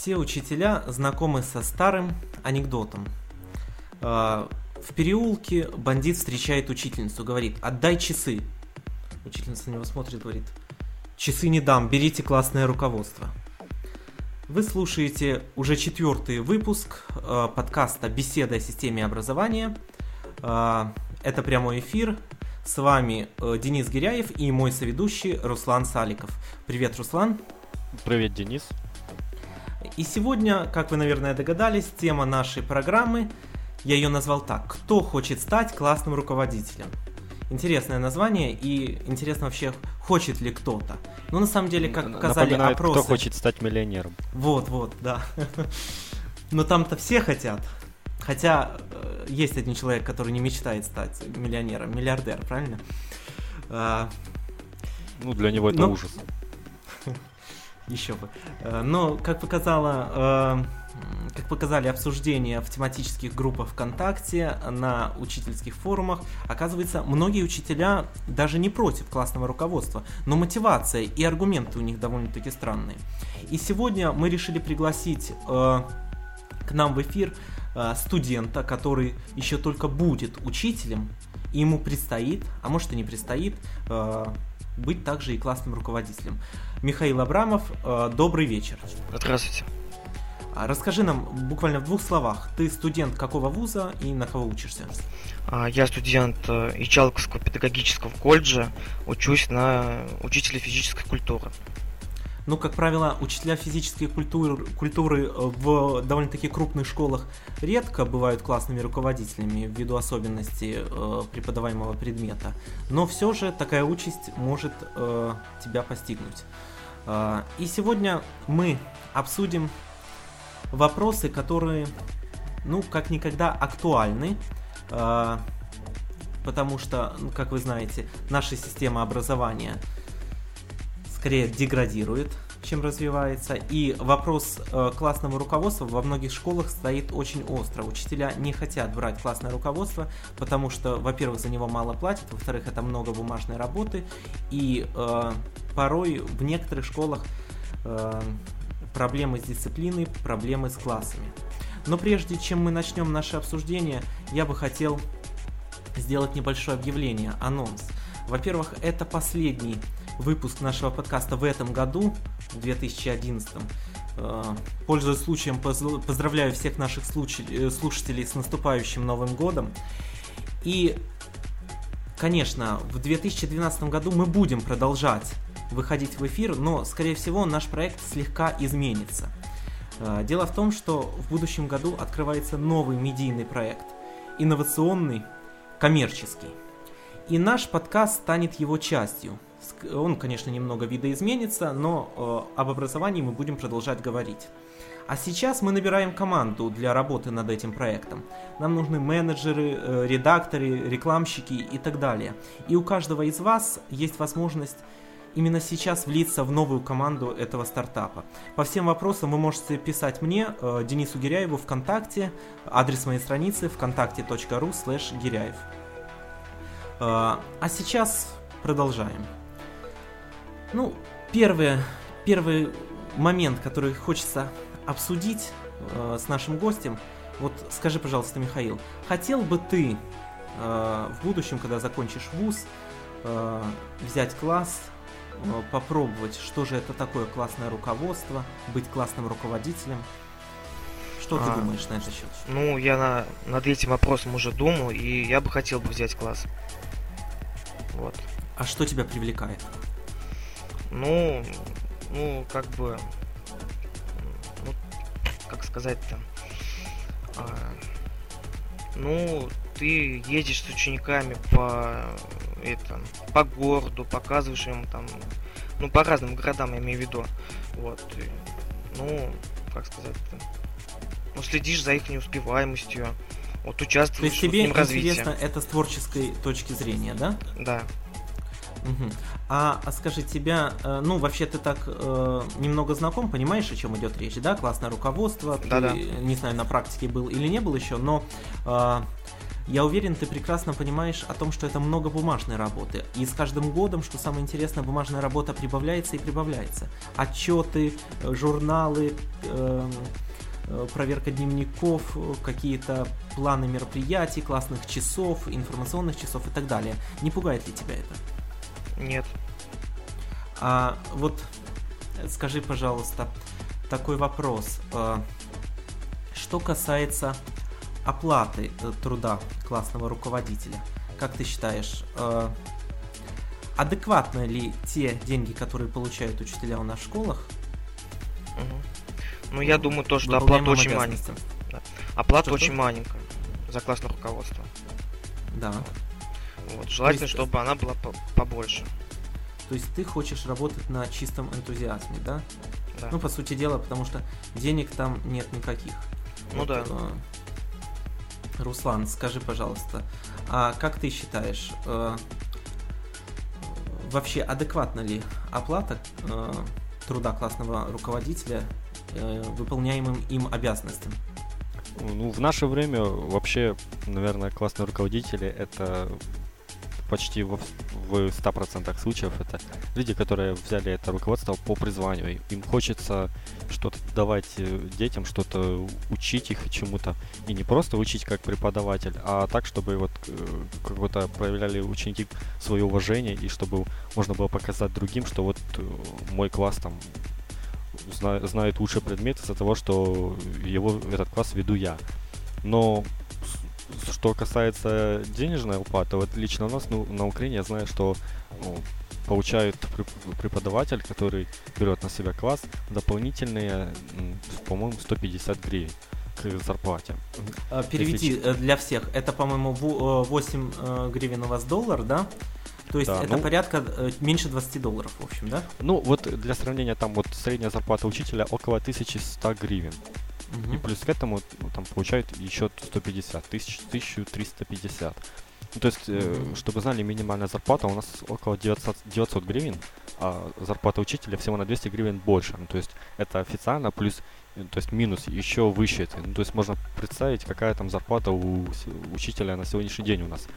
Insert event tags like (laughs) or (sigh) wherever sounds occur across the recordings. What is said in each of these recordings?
Все учителя знакомы со старым анекдотом. Э, в переулке бандит встречает учительницу, говорит, отдай часы. Учительница на него смотрит, говорит, часы не дам, берите классное руководство. Вы слушаете уже четвертый выпуск э, подкаста «Беседа о системе образования». Э, это прямой эфир. С вами э, Денис Гиряев и мой соведущий Руслан Саликов. Привет, Руслан. Привет, Денис. И сегодня, как вы, наверное, догадались, тема нашей программы, я ее назвал так, «Кто хочет стать классным руководителем?» Интересное название, и интересно вообще, хочет ли кто-то. Ну, на самом деле, как показали Напоминает, опросы... кто хочет стать миллионером. Вот, вот, да. Но там-то все хотят. Хотя э, есть один человек, который не мечтает стать миллионером, миллиардер, правильно? А, Ну, для него это Ну, ужас. Еще бы. Э, Но, как показало, э, как показали обсуждения в тематических группах ВКонтакте, на учительских форумах, оказывается, многие учителя даже не против классного руководства, но мотивация и аргументы у них довольно-таки странные. И сегодня мы решили пригласить э, к нам в эфир э, студента, который еще только будет учителем, и ему предстоит, а может и не предстоит, э, быть также и классным руководителем. Михаил Абрамов, э, добрый вечер. Здравствуйте. А Расскажи нам буквально в двух словах, ты студент какого вуза и на кого учишься? А, Я студент э, Ичалковского педагогического колледжа, учусь на учителя физической культуры. Ну, как правило, учителя физической культуры, культуры э, в довольно-таки крупных школах редко бывают классными руководителями ввиду особенностей э, преподаваемого предмета. Но все же такая участь может э, тебя постигнуть. Э, и сегодня мы обсудим вопросы, которые, ну, как никогда актуальны, э, потому что, ну, как вы знаете, наша система образования скорее деградирует, чем развивается. И вопрос э, классного руководства во многих школах стоит очень остро. Учителя не хотят брать классное руководство, потому что, во-первых, за него мало платят, во-вторых, это много бумажной работы, и э, порой в некоторых школах э, проблемы с дисциплиной, проблемы с классами. Но прежде чем мы начнем наше обсуждение, я бы хотел сделать небольшое объявление, анонс. Во-первых, это последний выпуск нашего подкаста в этом году, в 2011. Э, Пользуясь случаем, поз- поздравляю всех наших э, слушателей с наступающим Новым Годом. И, конечно, в 2012 году мы будем продолжать выходить в эфир, но, скорее всего, наш проект слегка изменится. Э, Дело в том, что в будущем году открывается новый медийный проект, инновационный, коммерческий. И наш подкаст станет его частью. Он, конечно, немного видоизменится, но э, об образовании мы будем продолжать говорить. А сейчас мы набираем команду для работы над этим проектом. Нам нужны менеджеры, э, редакторы, рекламщики и так далее. И у каждого из вас есть возможность именно сейчас влиться в новую команду этого стартапа. По всем вопросам вы можете писать мне, э, Денису Гиряеву, ВКонтакте, адрес моей страницы вконтакте.ру слэш Гиряев. Э, А сейчас продолжаем. Ну, первое, первый момент, который хочется обсудить э, с нашим гостем. Вот скажи, пожалуйста, Михаил, хотел бы ты э, в будущем, когда закончишь вуз, э, взять класс, э, попробовать, что же это такое классное руководство, быть классным руководителем? Что ты А, думаешь на этот счет? Ну, я на, над этим вопросом уже думал, и я бы хотел бы взять класс. Вот. А что тебя привлекает? Ну, ну, как бы, ну, как сказать-то, А, ну, ты едешь с учениками по, это, по городу, показываешь им там, ну, по разным городам, я имею в виду, вот, и, ну, как сказать-то, ну, следишь за их неуспеваемостью, вот То участвуешь есть в тебе развитии. интересно это с творческой точки зрения, да? Да. Мгм. А, а скажи, тебя, э, ну, вообще ты так э, немного знаком, понимаешь, о чем идет речь, да? Классное руководство, ты, Да-да. не знаю, на практике был или не был еще, но э, я уверен, ты прекрасно понимаешь о том, что это много бумажной работы. И с каждым годом, что самое интересное, бумажная работа прибавляется и прибавляется. Отчеты, э, журналы, эм, э, проверка дневников, какие-то планы мероприятий, классных часов, информационных часов и так далее. Не пугает ли тебя это? Нет. А вот скажи, пожалуйста, такой вопрос. А, что касается оплаты э, труда классного руководителя, как ты считаешь, э, адекватны ли те деньги, которые получают учителя у нас в школах? Угу. Ну, я думаю, то, что оплата очень маленькая. Да. Оплата что, очень маленькая за классное руководство. Да. Вот. Желательно, есть... чтобы она была побольше. То есть ты хочешь работать на чистом энтузиазме, да? Да. Ну, по сути дела, потому что денег там нет никаких. Ну вот, да. Э, Руслан, скажи, пожалуйста, а как ты считаешь, э, вообще адекватна ли оплата э, труда классного руководителя э, выполняемым им обязанностям? Ну, в наше время вообще, наверное, классные руководители это почти в, в 100% случаев это люди, которые взяли это руководство по призванию. Им хочется что-то давать э, детям, что-то учить их чему-то. И не просто учить как преподаватель, а так, чтобы вот э, какое-то проявляли ученики свое уважение и чтобы можно было показать другим, что вот э, мой класс там знает лучший предмет из-за того, что его этот класс веду я. Но что касается денежной уплаты, вот лично у нас ну, на Украине я знаю, что ну, получают преподаватель, который берет на себя класс, дополнительные, по-моему, 150 гривен к зарплате. А, переведи Если... Э, для всех. Это, по-моему, 8 э, э, гривен у вас доллар, да? То есть да, это ну, порядка меньше 20 долларов, в общем, да? Ну, вот для сравнения, там вот средняя зарплата учителя около 1100 гривен. Угу. И плюс к этому ну, там получают еще 150, тысяч, 1350. Ну, то есть, э, чтобы знали, минимальная зарплата у нас около 900, 900 гривен, а зарплата учителя всего на 200 гривен больше. Ну, то есть, это официально, плюс, э, то есть, минус еще выше. Ну, то есть, можно представить, какая там зарплата у учителя на сегодняшний день у нас.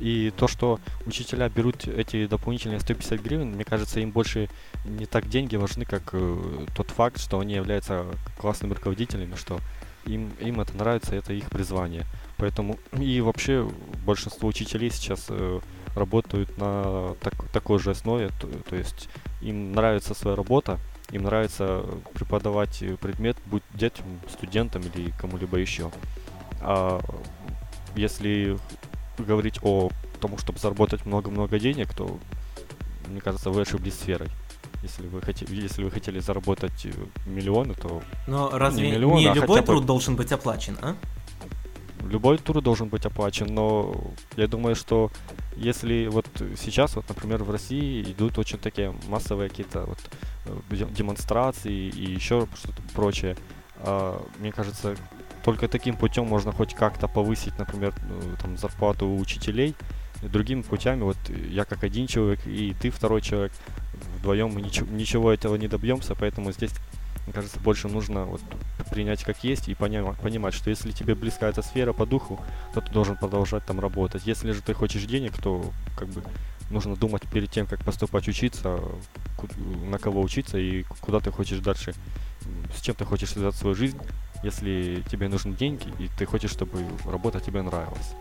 И то, что учителя берут эти дополнительные 150 гривен, мне кажется, им больше не так деньги важны, как э, тот факт, что они являются классными руководителями, что им, им это нравится, это их призвание. Поэтому и вообще большинство учителей сейчас э, работают на так, такой же основе, то, то есть им нравится своя работа, им нравится преподавать предмет, будь детям, студентам или кому-либо еще. А если говорить о том, чтобы заработать много-много денег, то, мне кажется, вы ошиблись сферой. Если вы, хотели, если вы хотели заработать э, миллионы, то... Но разве не, миллионы, не а любой труд бы... должен быть оплачен, а? Любой труд должен быть оплачен, но я думаю, что если вот сейчас, вот, например, в России идут очень такие массовые какие-то вот э, демонстрации и еще что-то прочее, а, мне кажется, только таким путем можно хоть как-то повысить, например, ну, там, зарплату учителей. Другими путями, вот я как один человек и ты второй человек, вдвоем мы ничего, ничего этого не добьемся, поэтому здесь, мне кажется, больше нужно вот принять как есть и понимать, понимать, что если тебе близка эта сфера по духу, то ты должен продолжать там работать. Если же ты хочешь денег, то как бы нужно думать перед тем, как поступать учиться, на кого учиться и куда ты хочешь дальше, с чем ты хочешь связать свою жизнь, если тебе нужны деньги, и ты хочешь, чтобы работа тебе нравилась.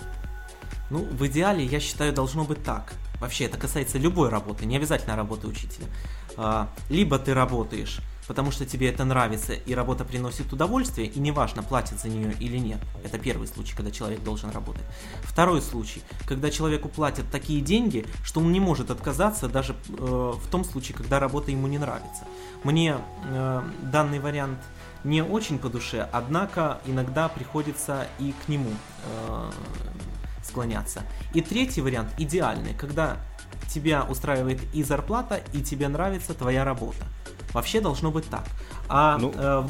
Ну, в идеале, я считаю, должно быть так. Вообще, это касается любой работы, не обязательно работы учителя. А, либо ты работаешь, потому что тебе это нравится, и работа приносит удовольствие, и неважно, платят за нее или нет. Это первый случай, когда человек должен работать. Второй случай, когда человеку платят такие деньги, что он не может отказаться даже э, в том случае, когда работа ему не нравится. Мне э, данный вариант не очень по душе, однако иногда приходится и к нему э, склоняться. И третий вариант идеальный, когда тебя устраивает и зарплата, и тебе нравится твоя работа. Вообще должно быть так. А, ну, э,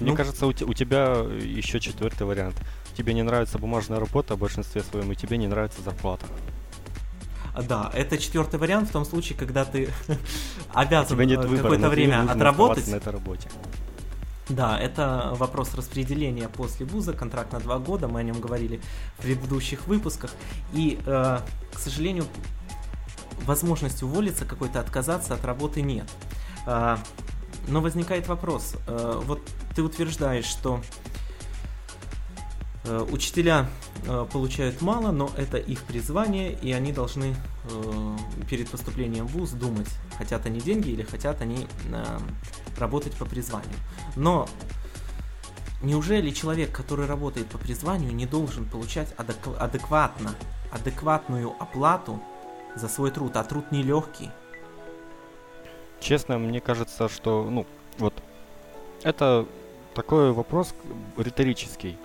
мне ну, кажется, у, у тебя еще четвертый вариант. Тебе не нравится бумажная работа в большинстве своем, и тебе не нравится зарплата. Да, это четвертый вариант в том случае, когда ты (laughs) обязан э, какое-то время отработать. На этой работе. Да, это вопрос распределения после вуза, контракт на два года, мы о нем говорили в предыдущих выпусках. И, э, к сожалению, возможности уволиться какой-то, отказаться от работы нет. Э, но возникает вопрос, э, вот ты утверждаешь, что э, учителя э, получают мало, но это их призвание, и они должны э, перед поступлением в ВУЗ думать, хотят они деньги или хотят они э, работать по призванию. Но неужели человек, который работает по призванию, не должен получать адек- адекватно, адекватную оплату за свой труд, а труд нелегкий? Честно, мне кажется, что, ну, вот, это такой вопрос риторический.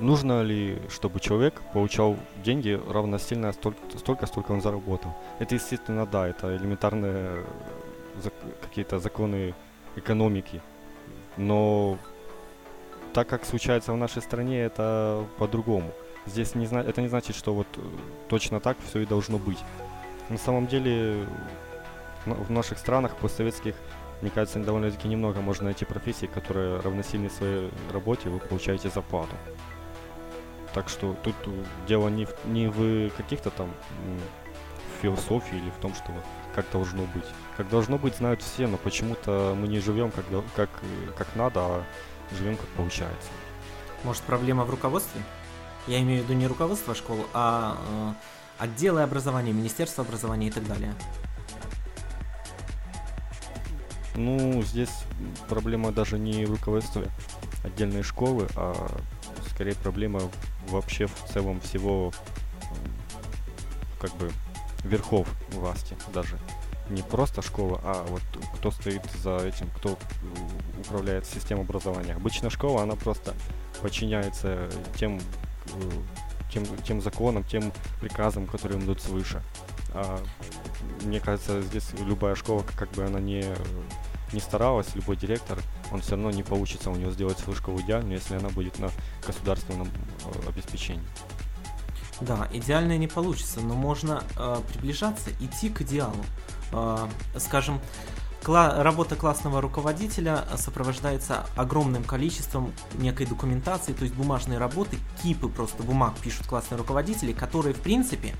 Нужно ли, чтобы человек получал деньги равносильно столько, сколько он заработал? Это, естественно, да, это элементарные зак- какие-то законы экономики. Но так как случается в нашей стране, это по-другому. Здесь не это не значит, что вот э, точно так все и должно быть. На самом деле в наших странах постсоветских, мне кажется, довольно-таки немного можно найти профессий, которые равносильны своей работе, вы получаете зарплату. Так что тут э, дело не в, не в каких-то там философии или в том, что как должно быть. Как должно быть, знают все, но почему-то мы не живем как, как, как надо, а живем как получается. Может, проблема в руководстве? Я имею в виду не руководство школ, а э, отделы образования, Министерство образования и так далее. Ну, здесь проблема даже не в руководстве отдельной школы, а скорее проблема вообще в целом всего как бы верхов власти даже. Не просто школа, а вот кто стоит за этим, кто управляет системой образования. Обычно школа, она просто подчиняется тем, э, тем, тем законам, тем приказам, которые идут свыше. А мне кажется, здесь любая школа, как бы она не, не старалась, любой директор, он все равно не получится у него сделать свою школу идеальной, если она будет на государственном э, обеспечении. Да, идеально не получится, но можно э, приближаться, идти к идеалу. Э, скажем, кла- работа классного руководителя сопровождается огромным количеством некой документации, то есть бумажной работы, кипы просто бумаг пишут классные руководители, которые в принципе,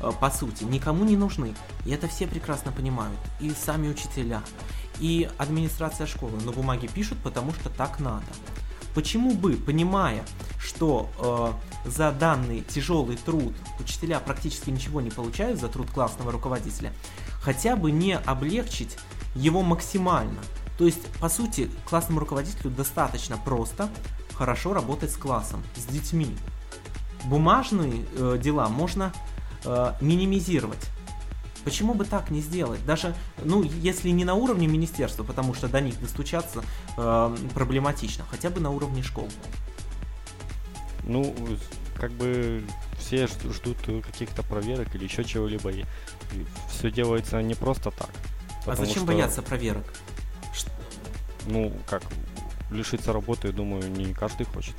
э, по сути, никому не нужны. И это все прекрасно понимают. И сами учителя, и администрация школы. Но бумаги пишут, потому что так надо. Почему бы, понимая, что э, за данный тяжелый труд учителя практически ничего не получают за труд классного руководителя, хотя бы не облегчить его максимально. То есть, по сути, классному руководителю достаточно просто хорошо работать с классом, с детьми. Бумажные э, дела можно э, минимизировать. Почему бы так не сделать? Даже, ну, если не на уровне министерства, потому что до них достучаться э, проблематично, хотя бы на уровне школ. Ну, как бы все жд- ждут каких-то проверок или еще чего-либо. Все делается не просто так. а зачем что, бояться проверок? Ну, как, лишиться работы, думаю, не каждый хочет.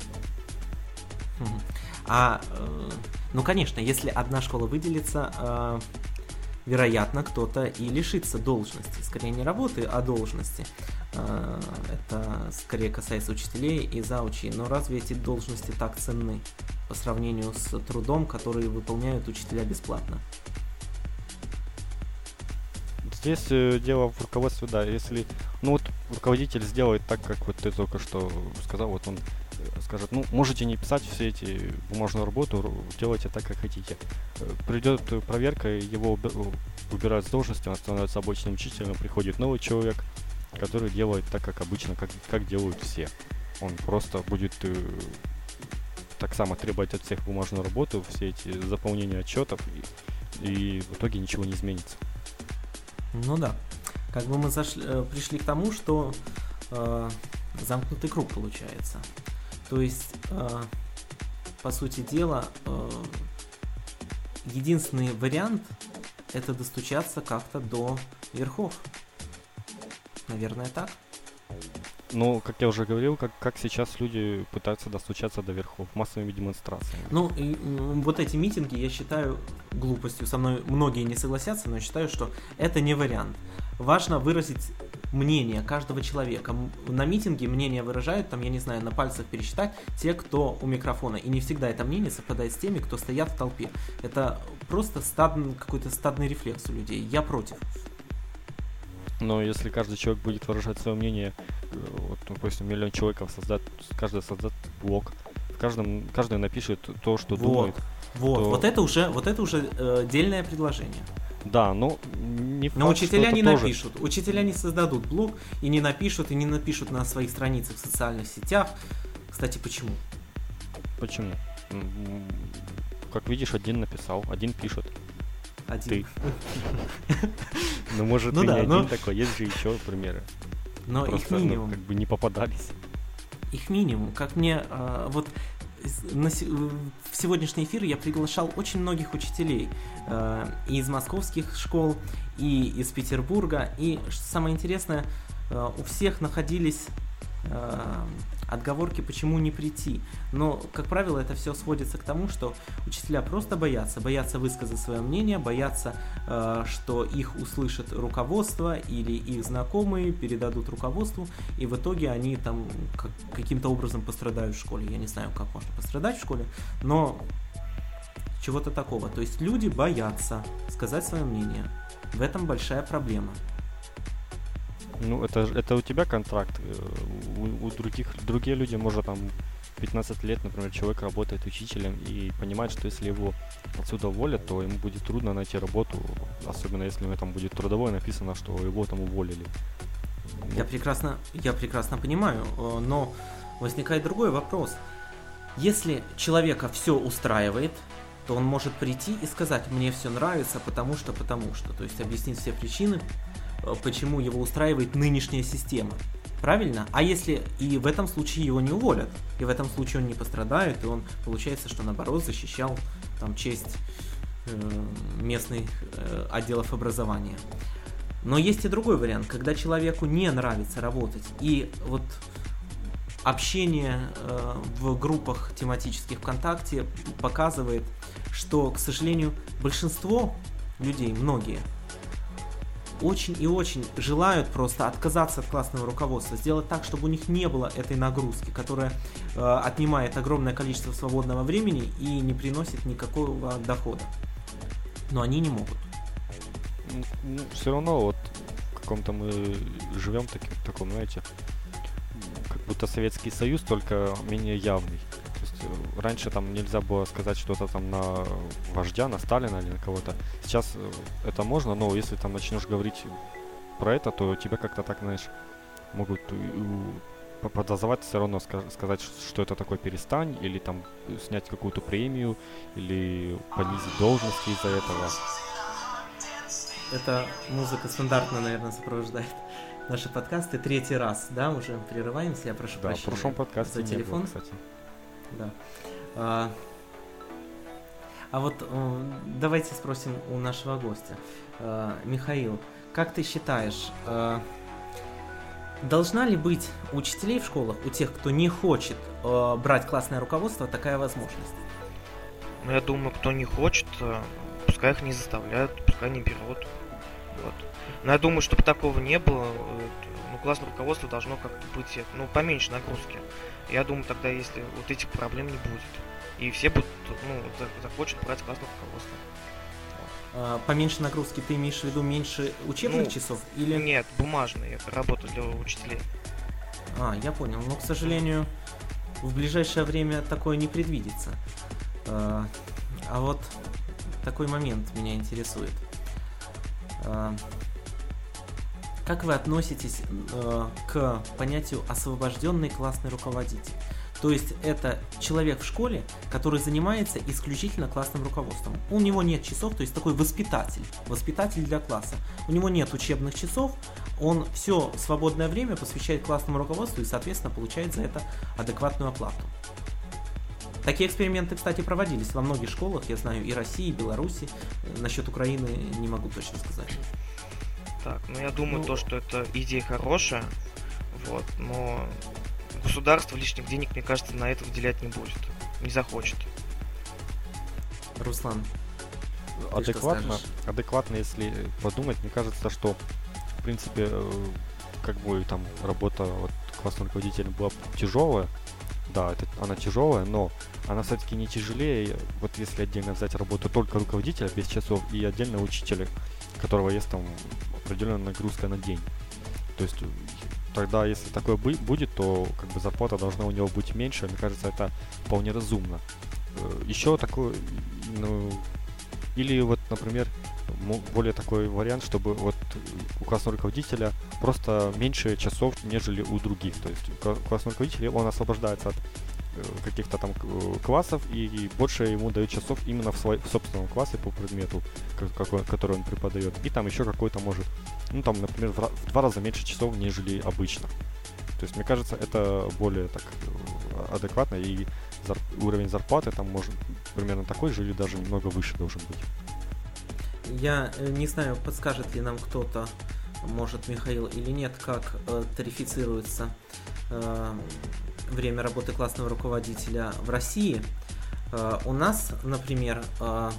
А, э, ну, конечно, если одна школа выделится, э, вероятно, кто-то и лишится должности. Скорее не работы, а должности. Э, это скорее касается учителей и заучей. Но разве эти должности так ценны по сравнению с трудом, который выполняют учителя бесплатно? Здесь э, дело в руководстве, да. Если, ну вот руководитель сделает так, как вот ты только что сказал, вот он э, скажет, ну можете не писать все эти бумажную работу, делайте так, как хотите. Э, Придет проверка, его убирают с должности, он становится обычным учителем, приходит новый человек, который делает так, как обычно, как, как делают все. Он просто будет э, так само требовать от всех бумажную работу, все эти заполнения отчетов, и, и в итоге ничего не изменится. Ну да. Как бы мы зашли, э, пришли к тому, что э, замкнутый круг получается. То есть, э, по сути дела, э, единственный вариант это достучаться как-то до верхов. Наверное, так. Ну, как я уже говорил, как, как сейчас люди пытаются достучаться до верхов массовыми демонстрациями. Ну, и, вот эти митинги я считаю глупостью. Со мной многие не согласятся, но я считаю, что это не вариант. Важно выразить мнение каждого человека. На митинге мнение выражают, там, я не знаю, на пальцах пересчитать те, кто у микрофона. И не всегда это мнение совпадает с теми, кто стоят в толпе. Это просто стадный, какой-то стадный рефлекс у людей. Я против. Но если каждый человек будет выражать свое мнение, вот, допустим, миллион человек создать, каждый создаст блог, в каждом, каждый напишет то, что вот, думает. Вот, то... вот это уже, вот это уже э, дельное предложение. Да, но не факт, Но учителя не тоже... напишут. Учителя не создадут блог и не напишут, и не напишут на своих страницах в социальных сетях. Кстати, почему? Почему? Как видишь, один написал, один пишет. Один. Ты. (laughs) Ну, может, ну, ты не один такой, есть же еще примеры. Но их ну, минимум. как бы не попадались. Их минимум. Как мне а, вот на, в сегодняшний эфир я приглашал очень многих учителей э, из московских школ, и из Петербурга. И что самое интересное, э, у всех находились э, отговорки, почему не прийти. Но, как правило, это все сводится к тому, что учителя просто боятся, боятся высказать свое мнение, боятся, э, что их услышит руководство или их знакомые передадут руководству, и в итоге они там как, каким-то образом пострадают в школе. Я не знаю, как можно пострадать в школе, но чего-то такого. То есть люди боятся сказать свое мнение. В этом большая проблема. Ну, это, это у тебя контракт. Э, у, у других, другие люди, может, там 15 лет, например, человек работает учителем и понимает, что если его отсюда уволят, то ему будет трудно найти работу, особенно если у него там будет трудовое написано, что его там уволили. Я прекрасно, я прекрасно понимаю, э, но возникает другой вопрос. Если человека все устраивает, то он может прийти и сказать, мне все нравится, потому что, потому что. То есть объяснить все причины, почему его устраивает нынешняя система. Правильно? А если и в этом случае его не уволят, и в этом случае он не пострадает, и он получается, что наоборот защищал там честь э, местных э, отделов образования. Но есть и другой вариант, когда человеку не нравится работать, и вот общение э, в группах тематических ВКонтакте показывает, что, к сожалению, большинство людей, многие, очень и очень желают просто отказаться от классного руководства, сделать так, чтобы у них не было этой нагрузки, которая э, отнимает огромное количество свободного времени и не приносит никакого дохода. Но они не могут. Ну, все равно вот в каком-то мы живем таки, в таком, знаете, как будто Советский Союз, только менее явный. Э, раньше там нельзя было сказать что-то там на вождя, на Сталина или на кого-то. Сейчас э, это можно, но если там начнешь говорить про это, то тебя как-то так, знаешь, могут подозревать все равно сказать, что это такое перестань, или там снять какую-то премию, или понизить должности из-за этого. Это музыка стандартно, наверное, сопровождает наши подкасты третий раз, да, уже прерываемся, я прошу да, прощения. в прошлом подкасте за телефон. Было, кстати. Да. А, а вот давайте спросим у нашего гостя. А, Михаил, как ты считаешь, а, должна ли быть у учителей в школах, у тех, кто не хочет а, брать классное руководство, такая возможность? Ну, я думаю, кто не хочет, пускай их не заставляют, пускай не берут. Вот. Но я думаю, чтобы такого не было, ну, классное руководство должно как-то быть, ну, поменьше нагрузки. Я думаю, тогда, если вот этих проблем не будет. И все будут, ну, захочут брать классное руководство. А, поменьше нагрузки ты имеешь в виду меньше учебных ну, часов или нет бумажные работа для учителей а я понял но к сожалению в ближайшее время такое не предвидится а, а вот такой момент меня интересует а, как вы относитесь э, к понятию освобожденный классный руководитель? То есть это человек в школе, который занимается исключительно классным руководством. У него нет часов, то есть такой воспитатель, воспитатель для класса. У него нет учебных часов, он все свободное время посвящает классному руководству и, соответственно, получает за это адекватную оплату. Такие эксперименты, кстати, проводились во многих школах, я знаю, и России, и Беларуси. Насчет Украины не могу точно сказать. Так, ну я думаю, ну... то, что это идея хорошая, вот, но государство лишних денег, мне кажется, на это выделять не будет, не захочет. Руслан. Адекватно, адекватно, если подумать, мне кажется, что в принципе как бы там работа вот классного руководителя была тяжелая, да, это, она тяжелая, но она все-таки не тяжелее, вот если отдельно взять работу только руководителя без часов и отдельно учителя, которого есть там определенная нагрузка на день. То есть тогда, если такое будет, то как бы зарплата должна у него быть меньше. Мне кажется, это вполне разумно. Э, Еще такой, ну, или вот, например, более такой вариант, чтобы вот у классного руководителя просто меньше часов, нежели у других. То есть классный руководитель, он освобождается от каких-то там э, классов и больше ему дают часов именно в, свой, в собственном классе по предмету, какой, который он преподает. И там еще какой-то может, ну там, например, в, в два раза меньше часов, нежели обычно. То есть, мне кажется, это более так э, адекватно, и зар... уровень зарплаты там может примерно такой же или даже немного выше должен быть. Я э, не знаю, подскажет ли нам кто-то, может Михаил или нет, как э, тарифицируется э, время работы классного руководителя в России. Э, у нас, например, э,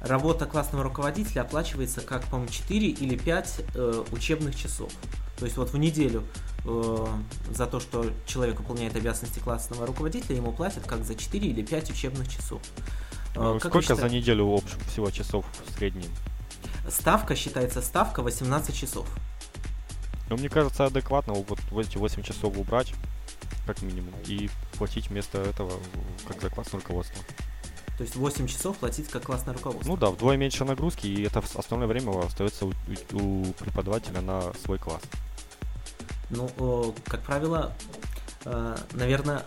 работа классного руководителя оплачивается как, по-моему, 4 или 5 э, учебных часов. То есть вот в неделю за то, что человек выполняет обязанности классного руководителя, ему платят как за 4 или 5 учебных часов. Ну, сколько за неделю в общем всего часов в среднем? Ставка считается ставка 18 часов. Ну, мне кажется, адекватно вот эти 8 часов убрать, как минимум, и платить вместо этого как за классное руководство. То есть 8 часов платить как классное руководство? Ну да, вдвое меньше нагрузки, и это основное время остается у, у преподавателя на свой класс. Ну, как правило, э, наверное,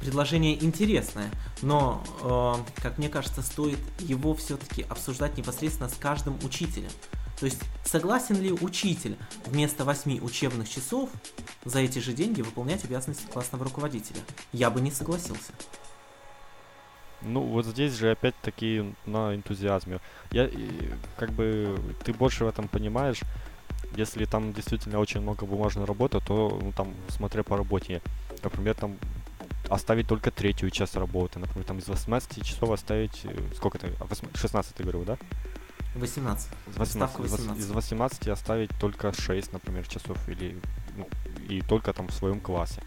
предложение интересное, но, э, как мне кажется, стоит его все-таки обсуждать непосредственно с каждым учителем. То есть, согласен ли учитель вместо 8 учебных часов за эти же деньги выполнять обязанности классного руководителя? Я бы не согласился. Ну, вот здесь же опять-таки на энтузиазме. Я, как бы, ты больше в этом понимаешь. Если там действительно очень много бумажной работы, то, ну, там, смотря по работе, например, там оставить только третью часть работы. Например, там из 18 часов оставить... Э, сколько это? 16 ты говорил, да? 18. 18. 18. Из 18 оставить только 6, например, часов. Или, ну, и только там в своем классе.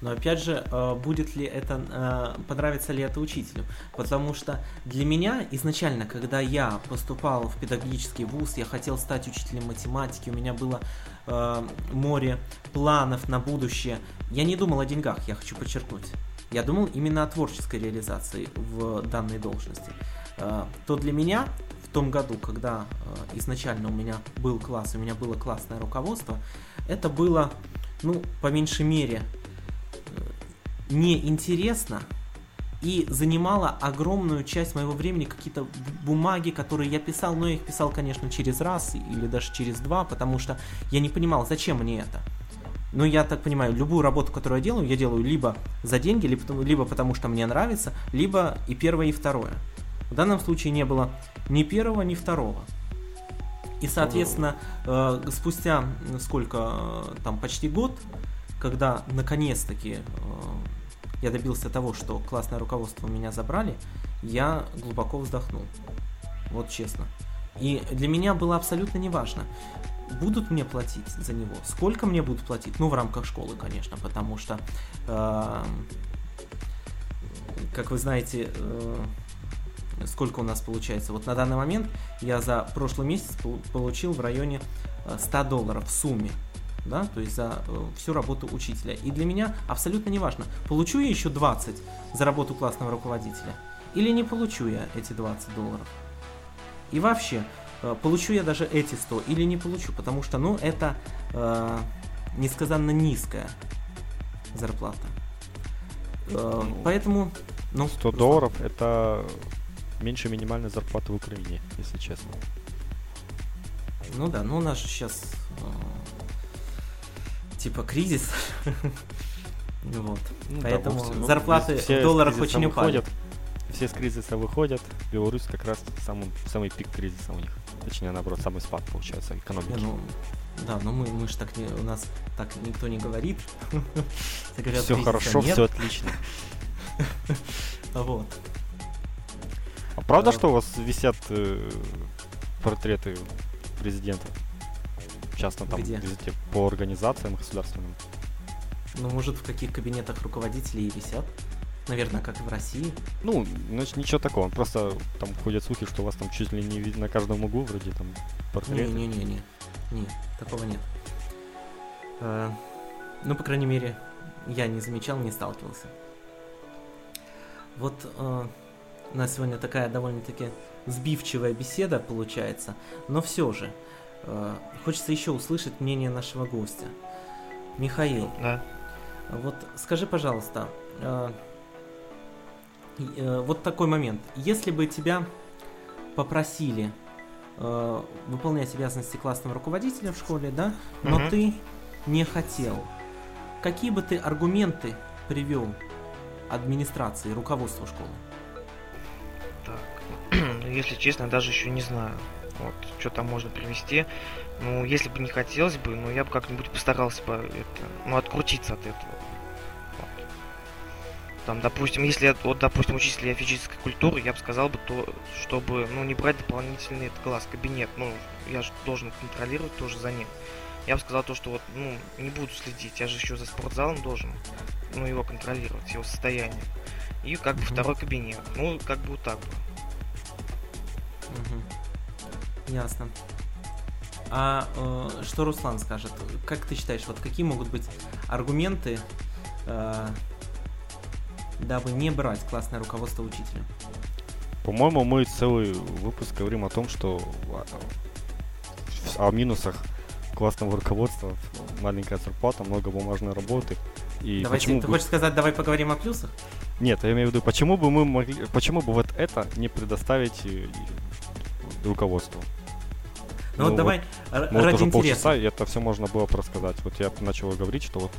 Но опять же, э, будет ли это, э, понравится ли это учителю? Потому что для меня изначально, когда я поступал в педагогический вуз, я хотел стать учителем математики, у меня было э, море планов на будущее. Я не думал о деньгах, я хочу подчеркнуть. Я думал именно о творческой реализации в данной должности. То для меня в том году, когда изначально у меня был класс, у меня было классное руководство, это было, ну, по меньшей мере, неинтересно и занимала огромную часть моего времени какие-то бумаги, которые я писал, но я их писал, конечно, через раз или даже через два, потому что я не понимал, зачем мне это. Но я так понимаю, любую работу, которую я делаю, я делаю либо за деньги, либо, либо потому что мне нравится, либо и первое, и второе. В данном случае не было ни первого, ни второго. И, соответственно, э, спустя сколько, э, там, почти год, когда наконец-таки э, я добился того, что классное руководство меня забрали, я глубоко вздохнул. Вот честно. И для меня было абсолютно неважно, будут мне платить за него, сколько мне будут платить, ну в рамках школы, конечно, потому что, э, как вы знаете, э, сколько у нас получается, вот на данный момент я за прошлый месяц получил в районе 100 э, долларов в сумме да, то есть за э, всю работу учителя. И для меня абсолютно не важно, получу я еще 20 за работу классного руководителя или не получу я эти 20 долларов. И вообще, э, получу я даже эти 100 или не получу, потому что, ну, это э, несказанно низкая зарплата. Э, ну, поэтому, ну... 100 долларов это меньше минимальной зарплаты в Украине, если честно. Ну да, ну у нас сейчас э, типа кризис. (laughs) вот. Ну, Поэтому да, ну, зарплаты все в долларах очень упали. Все с кризиса выходят. Беларусь как раз самый, самый пик кризиса у них. Точнее, наоборот, самый спад получается экономики. Не, ну, да, но мы, мы же так не, у нас так никто не говорит. (laughs) все хорошо, все отлично. (laughs) вот. А правда, а... что у вас висят э, портреты президента? часто там Где? везде по организациям государственным. Ну, может, в каких кабинетах руководителей и висят? Наверное, как и в России. Ну, значит, ничего такого. Просто там ходят слухи, что у вас там чуть ли не на каждом углу вроде там портреты. Не-не-не-не. Не, такого нет. Э, ну, по крайней мере, я не замечал, не сталкивался. Вот э, у нас сегодня такая довольно-таки сбивчивая беседа получается, но все же э, хочется еще услышать мнение нашего гостя. Михаил, Да. вот скажи, пожалуйста, э, э, вот такой момент. Если бы тебя попросили э, выполнять обязанности классного руководителя в школе, да, но Мгм. ты не хотел, какие бы ты аргументы привел администрации, руководству школы? Так. (clears throat) Если честно, даже еще не знаю. Вот, что там можно привести. Ну, если бы не хотелось бы, ну, я бы как-нибудь постарался бы это, ну, открутиться от этого. Вот. Там, допустим, если, вот, допустим, учитель физической культуры, я бы сказал бы то, чтобы, ну, не брать дополнительный этот класс, кабинет. Ну, я же должен контролировать тоже за ним. Я бы сказал то, что вот, ну, не буду следить, я же еще за спортзалом должен, ну, его контролировать, его состояние. И как бы второй кабинет. Ну, как бы вот так бы. Ясно. А э, что Руслан скажет? Как ты считаешь, вот какие могут быть аргументы, э, дабы не брать классное руководство учителя? По-моему, мы целый выпуск говорим о том, что а, о минусах классного руководства, маленькая зарплата, много бумажной работы. И Давайте, почему ты бы- хочешь сказать, давай поговорим о плюсах? Нет, я имею в виду, почему бы мы могли, почему бы вот это не предоставить э, руководству? Ну, вот давай вот ради уже интереса. полчаса, и это все можно было бы рассказать. Вот я начал говорить, что вот,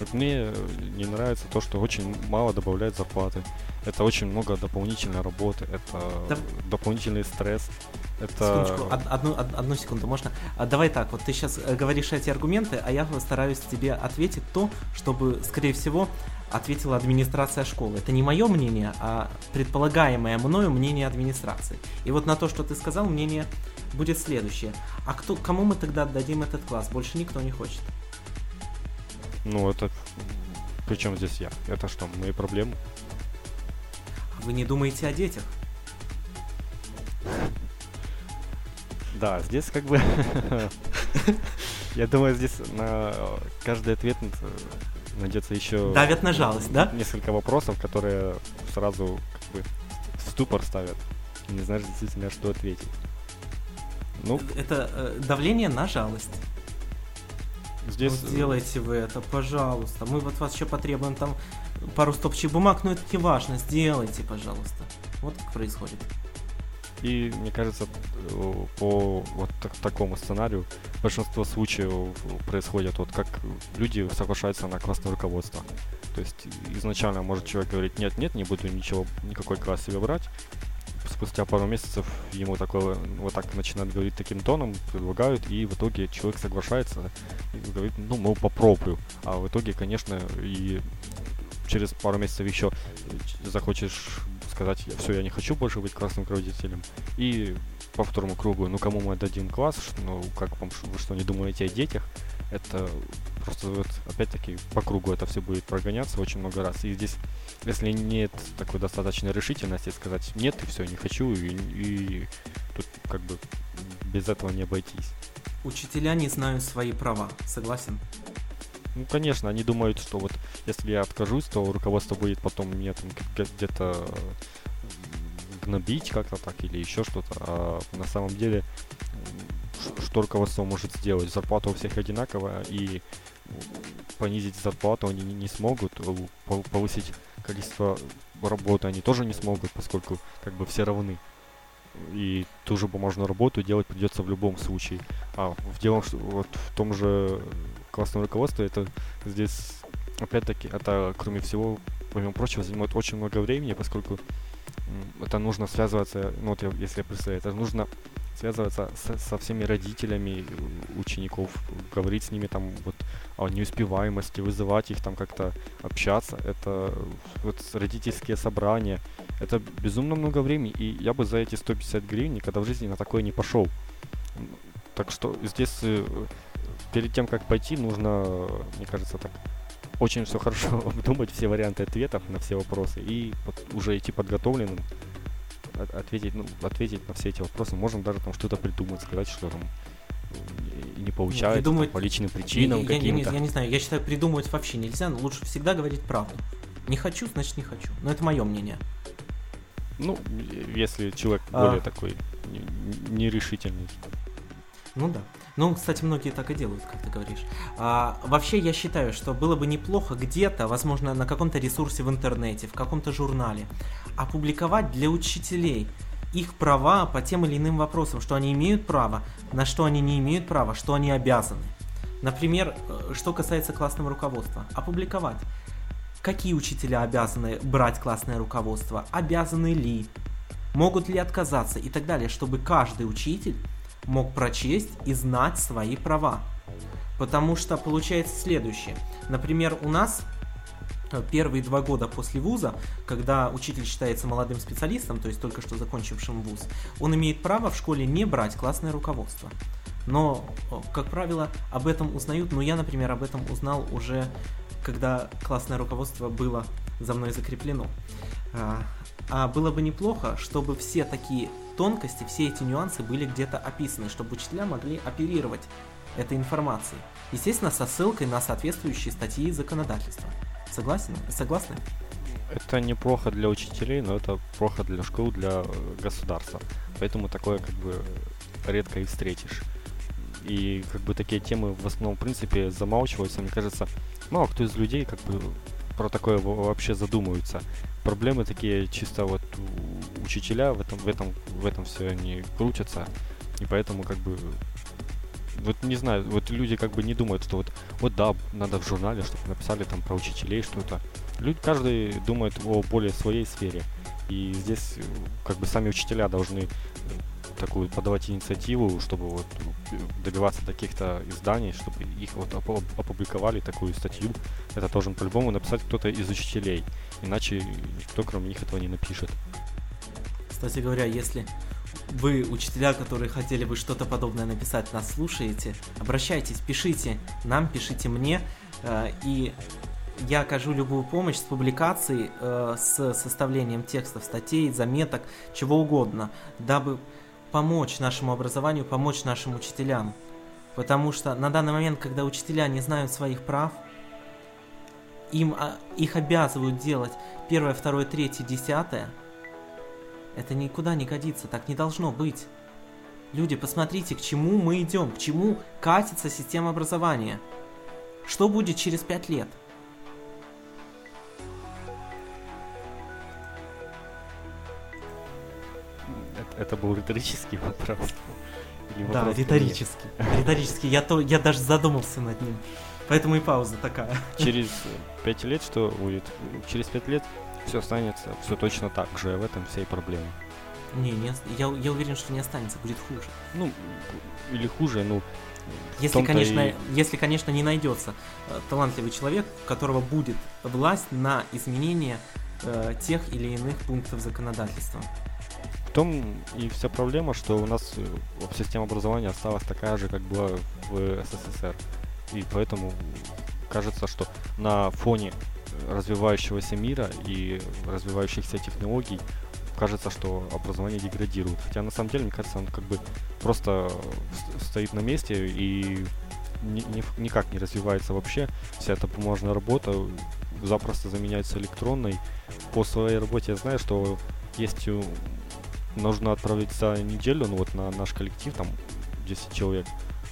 вот мне э, не нравится то, что очень мало добавляет зарплаты. Это очень много дополнительной работы, это Да. дополнительный стресс. Это Секундочку, од- одну, од- одну секунду, можно? А, давай так, вот ты сейчас говоришь эти аргументы, а я постараюсь тебе ответить то, чтобы, скорее всего, ответила администрация школы. Это не мое мнение, а предполагаемое мною мнение администрации. И вот на то, что ты сказал, мнение будет следующее. А кто, кому мы тогда отдадим этот класс? Больше никто не хочет. ну это причем здесь я? Это что, мои проблемы? Вы не думаете о детях? Да, здесь как бы (laughs) я думаю, здесь на каждый ответ э, найдется еще Давят на жалость, да? несколько вопросов, которые сразу как бы в ступор ставят. Не знаешь действительно, что ответить. Ну, Это э, давление на жалость. здесь... Ну, сделайте вы это, пожалуйста. Мы вот вас еще потребуем там пару стопчик бумаг, но это не важно. Сделайте, пожалуйста. Вот как происходит. И мне кажется, по вот так- такому сценарию большинство случаев происходит вот как люди соглашаются на классное руководство. То есть изначально может человек говорить, нет, нет, не буду ничего, никакой класс себе брать. Спустя пару месяцев ему такое, вот так начинают говорить таким тоном, предлагают, и в итоге человек соглашается и говорит, ну, мол, попробую. А в итоге, конечно, и через пару месяцев еще захочешь сказать, все, я не хочу больше быть классным руководителем. И по второму кругу, ну кому мы отдадим класс, ну как вам, вы что не думаете о детях? Это просто вот опять-таки по кругу это все будет прогоняться очень много раз. И здесь, если нет такой достаточной решительности сказать нет, и все, не хочу, и, и тут как бы без этого не обойтись. Учителя не знают свои права. Согласен? Ну, конечно, они думают, что вот если я откажусь, то руководство будет потом меня там где-то гнобить как-то так или еще что-то. А на самом деле, что руководство может сделать? Зарплата у всех одинаковая, и понизить зарплату они не, смогут, повысить количество работы они тоже не смогут, поскольку как бы все равны. И ту же бумажную работу делать придется в любом случае. А в делом, вот в том же классном руководстве, это здесь, опять-таки, это, кроме всего, помимо прочего, занимает очень много времени, поскольку это нужно связываться, ну вот я, если я представляю, это нужно связываться со, со всеми родителями учеников, говорить с ними там вот о неуспеваемости, вызывать их там как-то общаться. Это вот родительские собрания. Это безумно много времени, и я бы за эти 150 гривен никогда в жизни на такое не пошел. Так что здесь э, перед тем, как пойти, нужно, мне кажется, так очень все хорошо (laughs) обдумать все варианты ответов на все вопросы и под, уже идти подготовленным, ответить, ну, ответить на все эти вопросы. Можно даже там что-то придумать, сказать, что там не получается придумывать... по личным причинам я, каким-то. Я, я, я не знаю, я считаю, придумывать вообще нельзя, но лучше всегда говорить правду. Не хочу, значит не хочу. Но это мое мнение. Ну, если человек а... более такой нерешительный. Ну да. Ну, кстати, многие так и делают, как ты говоришь. А, вообще, я считаю, что было бы неплохо где-то, возможно, на каком-то ресурсе в интернете, в каком-то журнале, опубликовать для учителей их права по тем или иным вопросам, что они имеют право, на что они не имеют права, что они обязаны. Например, э, что касается классного руководства. Опубликовать. Какие учителя обязаны брать классное руководство? Обязаны ли? Могут ли отказаться? И так далее, чтобы каждый учитель мог прочесть и знать свои права. Потому что получается следующее. Например, у нас э, первые два года после вуза, когда учитель считается молодым специалистом, то есть только что закончившим вуз, он имеет право в школе не брать классное руководство. Но, как правило, об этом узнают, ну я, например, об этом узнал уже, когда классное руководство было за мной закреплено. А, а было бы неплохо, чтобы все такие тонкости, все эти нюансы были где-то описаны, чтобы учителя могли оперировать этой информацией. Естественно, со ссылкой на соответствующие статьи законодательства. Согласен? Согласны? Это неплохо для учителей, но это плохо для школ, для государства. Поэтому такое как бы редко и встретишь. И как бы такие темы в основном, в принципе, замалчиваются. Мне кажется, мало кто из людей как бы про такое вообще задумывается. Проблемы такие чисто вот учителя в этом, в этом, в этом все они крутятся. И поэтому как бы вот не знаю, вот люди как бы не думают, что вот, вот да, надо в журнале, чтобы написали там про учителей что-то. Люди, каждый думает о более своей сфере. И здесь как бы сами учителя должны такую подавать инициативу, чтобы вот добиваться таких-то изданий, чтобы их вот опубликовали такую статью. Это должен по-любому написать кто-то из учителей, иначе никто кроме них этого не напишет. Кстати говоря, если вы, учителя, которые хотели бы что-то подобное написать, нас слушаете, обращайтесь, пишите нам, пишите мне, э, и я окажу любую помощь с публикацией, э, с составлением текстов, статей, заметок, чего угодно, дабы помочь нашему образованию, помочь нашим учителям. Потому что на данный момент, когда учителя не знают своих прав, им а, их обязывают делать первое, второе, третье, десятое, это никуда не годится, так не должно быть. Люди, посмотрите, к чему мы идем, к чему катится система образования. Что будет через пять лет? это был риторический вопрос. Или да, риторический. Риторический. Я, то, я даже задумался над ним. Поэтому и пауза такая. Через пять лет что будет? Через пять лет все останется все точно так же. В этом вся и проблема. Не, не я, я уверен, что не останется, будет хуже. Ну, или хуже, ну. Если, конечно, и... если, конечно, не найдется э, талантливый человек, у которого будет власть на изменение э, тех или иных пунктов законодательства том и вся проблема, что у нас э, система образования осталась такая же, как была в СССР. И поэтому кажется, что на фоне развивающегося мира и развивающихся технологий кажется, что образование деградирует. Хотя на самом деле, мне кажется, он как бы просто стоит на месте и ни, ни, никак не развивается вообще. Вся эта бумажная работа запросто заменяется электронной. По своей работе я знаю, что есть нужно отправить за неделю, ну вот на наш коллектив, там 10 человек,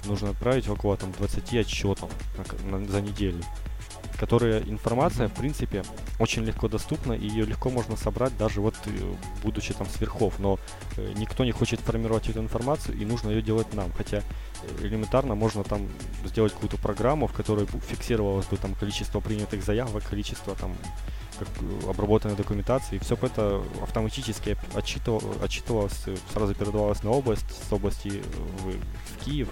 нужно отправить около там 20 отчетов на, на, за неделю. Которая информация, в принципе, очень легко доступна, и ее легко можно собрать, даже вот э, будучи там сверхов. Но э, никто не хочет формировать эту информацию, и нужно ее делать нам. Хотя э, элементарно можно там сделать какую-то программу, в которой фиксировалось бы там количество принятых заявок, количество там как обработанной документации, и все это автоматически отчитывал, отчитывалось, сразу передавалось на область, с области в, в Киев,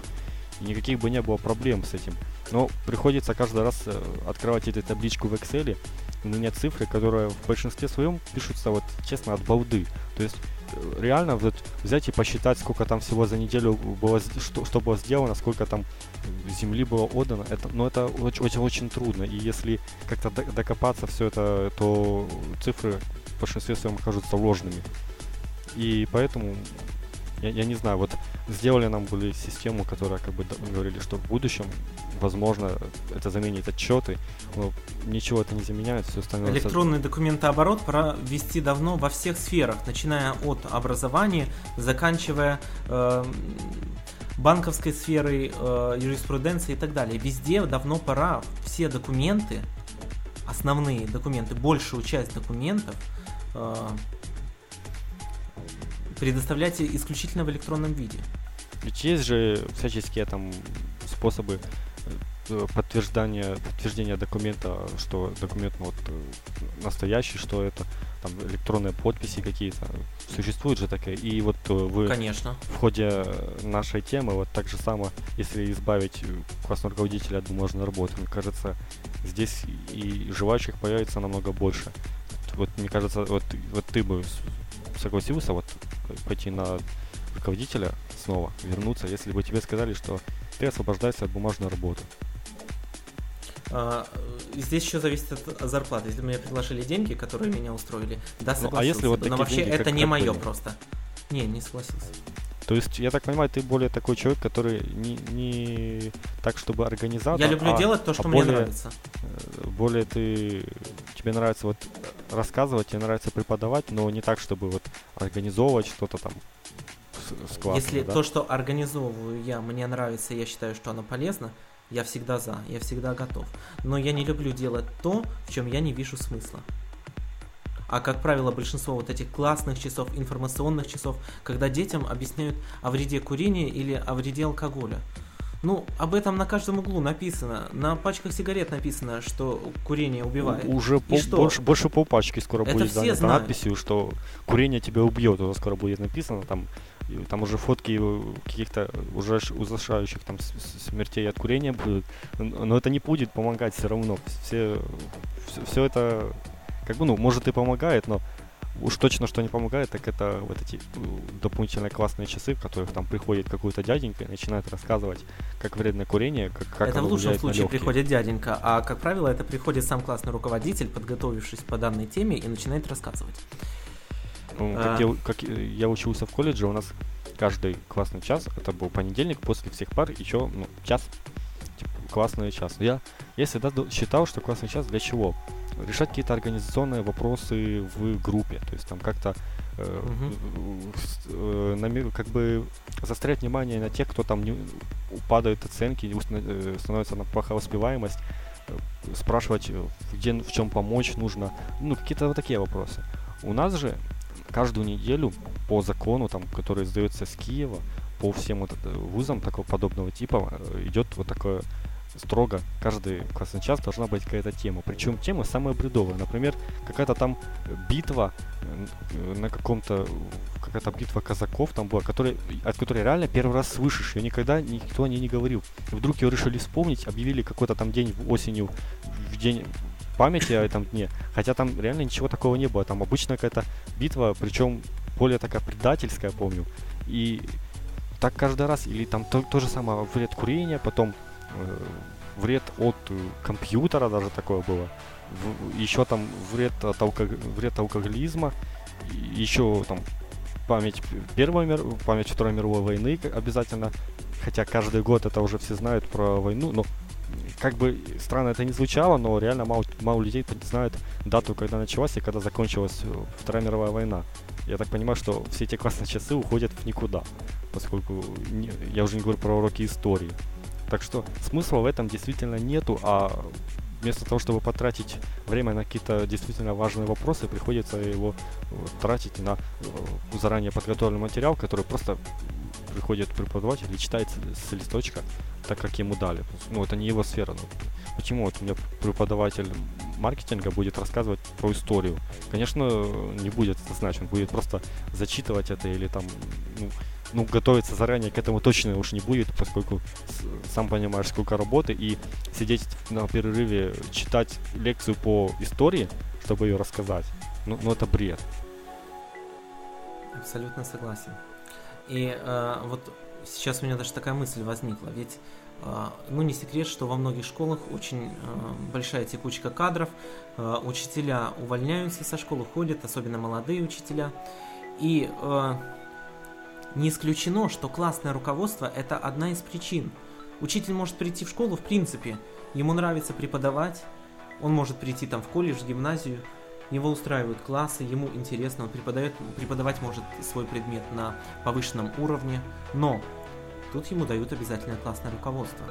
и никаких бы не было проблем с этим. Но приходится каждый раз э, открывать эту табличку в Excel, у меня цифры, которые в большинстве своем пишутся вот честно от балды. То есть э, реально вот взять и посчитать, сколько там всего за неделю было, что, что было сделано, сколько там земли было отдано, это, но ну, это очень-очень трудно. И если как-то докопаться все это, то цифры в большинстве своем окажутся ложными. И поэтому я, я не знаю, вот сделали нам были систему, которая как бы говорили, что в будущем, возможно, это заменит отчеты, но ничего это не заменяет, все становится... Электронный документооборот пора ввести давно во всех сферах, начиная от образования, заканчивая э, банковской сферой, э, юриспруденцией и так далее. Везде давно пора все документы, основные документы, большую часть документов э, предоставлять исключительно в электронном виде. Ведь есть же всяческие там способы э, подтверждения, подтверждения документа, что документ ну, вот, э, настоящий, что это там электронные подписи какие-то. Существует же такое. И вот э, вы Конечно. в ходе нашей темы, вот так же само, если избавить классного руководителя от бумажной работы, мне кажется, здесь и желающих появится намного больше. Вот мне кажется, вот, вот ты бы согласился вот пойти на руководителя снова, вернуться, если бы тебе сказали, что ты освобождаешься от бумажной работы? А, здесь еще зависит от зарплаты. Если мне предложили деньги, которые меня устроили, да, согласился. Ну, а если вот Но вообще деньги, это не мое просто. Не, не согласился. То есть, я так понимаю, ты более такой человек, который не, не так, чтобы организатор. Я люблю а, делать то, что а мне более, нравится. Э, более ты тебе нравится вот рассказывать, тебе нравится преподавать, но не так, чтобы вот организовывать что-то там с Если да? то, что организовываю я, мне нравится, я считаю, что оно полезно, я всегда за, я всегда готов. Но я не люблю делать то, в чем я не вижу смысла. А как правило, большинство вот этих классных часов, информационных часов, когда детям объясняют о вреде курения или о вреде алкоголя. Ну, об этом на каждом углу написано. На пачках сигарет написано, что курение убивает. Уже по, что? Больше, больше полпачки скоро это будет все занято надписью, что курение тебя убьет. Это скоро будет написано там. Там уже фотки каких-то ужасающих там смертей от курения будут. Но это не будет помогать все равно. Все, все, все это как бы, ну, может и помогает, но уж точно, что не помогает, так это вот эти ну, дополнительные классные часы, в которых там приходит какой-то дяденька и начинает рассказывать, как вредно курение, как, как Это в лучшем случае приходит дяденька, а как правило это приходит сам классный руководитель, подготовившись по данной теме и начинает рассказывать. Ну, как, а... я, как я учился в колледже, у нас каждый классный час, это был понедельник, после всех пар еще ну, час, типа, классный час. Я, я всегда считал, что классный час для чего? Решать какие-то организационные вопросы в группе, то есть там как-то э, uh-huh. э, как бы заострять внимание на тех, кто там не падают оценки, э, становится на плохая успеваемость, э, спрашивать, э, где, в чем помочь нужно, ну какие-то вот такие вопросы. У нас же каждую неделю по закону, там, который издается с Киева, по всем вот вузам такого подобного типа идет вот такое строго каждый классный час должна быть какая-то тема. Причем тема самая бредовая. Например, какая-то там битва э, на каком-то какая-то битва казаков там была, который, от которой реально первый раз слышишь, ее никогда никто о ней не говорил. И вдруг ее решили вспомнить, объявили какой-то там день осенью, в день памяти о этом дне, хотя там реально ничего такого не было. Там обычная какая-то битва, причем более такая предательская, помню. И так каждый раз, или там то, то же самое вред курения, потом вред от э, компьютера даже такое было. В, еще там вред от, алко, вред алкоголизма, еще там память Первой мир, память Второй мировой войны обязательно, хотя каждый год это уже все знают про войну, но как бы странно это не звучало, но реально мало, мало людей знают дату, когда началась и когда закончилась э, Вторая мировая война. Я так понимаю, что все эти классные часы уходят в никуда, поскольку не, я уже не говорю про уроки истории. Так что смысла в этом действительно нету, а вместо того, чтобы потратить время на какие-то действительно важные вопросы, приходится его э, тратить на э, заранее подготовленный материал, который просто приходит преподаватель и читает с листочка так, как ему дали. Ну, это не его сфера. Ну, почему вот у меня преподаватель маркетинга будет рассказывать про историю? Конечно, не будет это знать, он будет просто зачитывать это или там, ну, ну, готовиться заранее к этому точно уж не будет, поскольку сам понимаешь, сколько работы, и сидеть на перерыве, читать лекцию по истории, чтобы ее рассказать, ну, ну это бред. Абсолютно согласен. И э, вот сейчас у меня даже такая мысль возникла, ведь э, ну не секрет, что во многих школах очень э, большая текучка кадров, э, учителя увольняются со школы, уходят, особенно молодые учителя, и э, не исключено, что классное руководство это одна из причин. Учитель может прийти в школу, в принципе, ему нравится преподавать, он может прийти там в колледж, в гимназию, его устраивают классы, ему интересно, он преподает, преподавать может свой предмет на повышенном уровне, но тут ему дают обязательное классное руководство.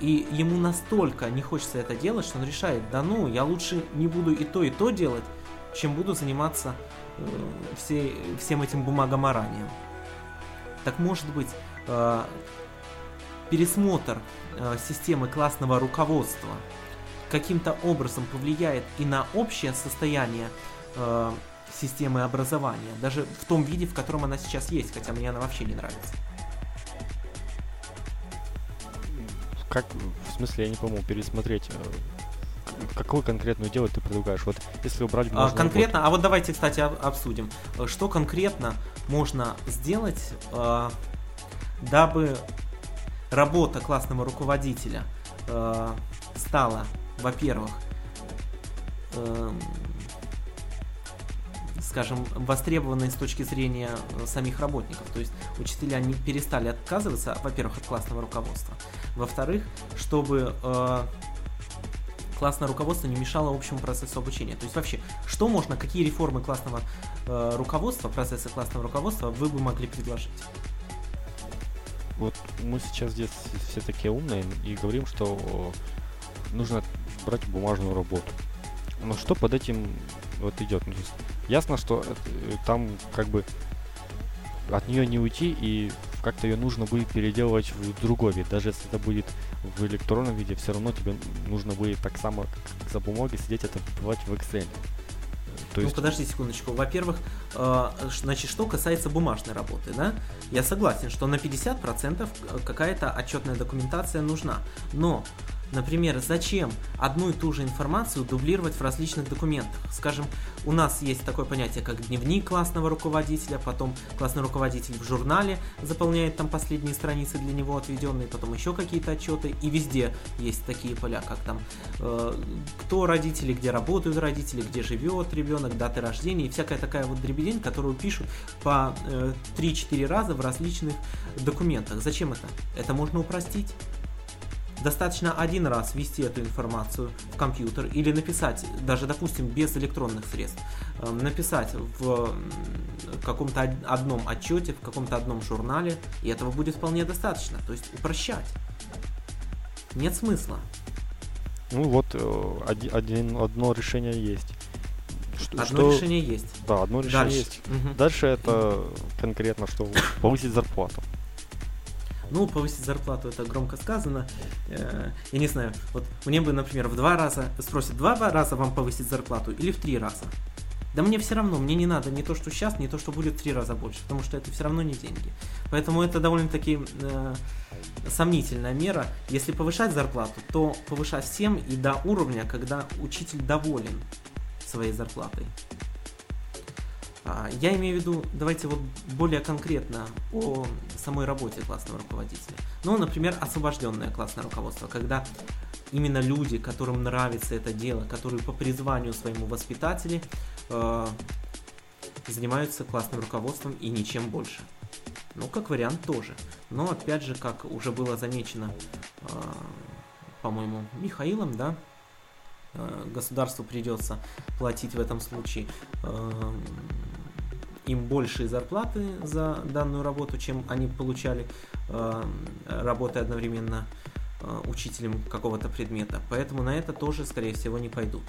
И ему настолько не хочется это делать, что он решает, да ну, я лучше не буду и то, и то делать, чем буду заниматься э, все, всем этим бумагоморанием. Так может быть, э, пересмотр э, системы классного руководства каким-то образом повлияет и на общее состояние э, системы образования, даже в том виде, в котором она сейчас есть, хотя мне она вообще не нравится. Как, в смысле, я не пойму, пересмотреть, какую конкретную дело ты предлагаешь? Вот если убрать а, Конкретно, год... а вот давайте, кстати, обсудим. Что конкретно можно сделать, э, дабы работа классного руководителя э, стала во-первых, э, скажем, востребованной с точки зрения самих работников. То есть учителя не перестали отказываться, во-первых, от классного руководства. Во-вторых, чтобы э, классное руководство не мешало общему процессу обучения. То есть вообще, что можно, какие реформы классного э, руководства, процесса классного руководства вы бы могли предложить? Вот мы сейчас здесь все такие умные и говорим, что нужно брать бумажную работу. Но что под этим вот идет? Ну, ясно, что это, там как бы от нее не уйти и как-то ее нужно будет переделывать в другой вид. Даже если это будет в электронном виде, все равно тебе нужно будет так само, как за бумагой сидеть это вбивать в Excel. То ну, есть... Ну подожди секундочку. Во-первых, э, значит, что касается бумажной работы, да, я согласен, что на 50% какая-то отчетная документация нужна. Но Например, зачем одну и ту же информацию дублировать в различных документах? Скажем, у нас есть такое понятие, как дневник классного руководителя, потом классный руководитель в журнале заполняет там последние страницы для него отведенные, потом еще какие-то отчеты, и везде есть такие поля, как там э, кто родители, где работают родители, где живет ребенок, даты рождения и всякая такая вот дребедень, которую пишут по э, 3-4 раза в различных документах. Зачем это? Это можно упростить. Достаточно один раз ввести эту информацию в компьютер или написать, даже допустим без электронных средств, эм, написать в каком-то одном отчете, в каком-то одном журнале, и этого будет вполне достаточно. То есть упрощать. Нет смысла. Ну вот э, один, один, одно решение есть. Что, одно что... решение есть. Да, одно решение Дальше. есть. Угу. Дальше это конкретно, что повысить зарплату. Ну, повысить зарплату это громко сказано. Э, я не знаю, вот мне бы, например, в два раза, спросят, два раза вам повысить зарплату или в три раза? Да мне все равно, мне не надо не то, что сейчас, не то, что будет в три раза больше, потому что это все равно не деньги. Поэтому это довольно-таки э, сомнительная мера. Если повышать зарплату, то повышать всем и до уровня, когда учитель доволен своей зарплатой. А, я имею в виду, давайте вот более конкретно о самой работе классного руководителя. Ну, например, освобожденное классное руководство, когда именно люди, которым нравится это дело, которые по призванию своему воспитатели э, занимаются классным руководством и ничем больше. Ну, как вариант тоже. Но опять же, как уже было замечено, э, по-моему, Михаилом, да, э, государству придется платить в этом случае э, им большие зарплаты за данную работу, чем они получали, э, работая одновременно э, учителем какого-то предмета. Поэтому на это тоже, скорее всего, не пойдут.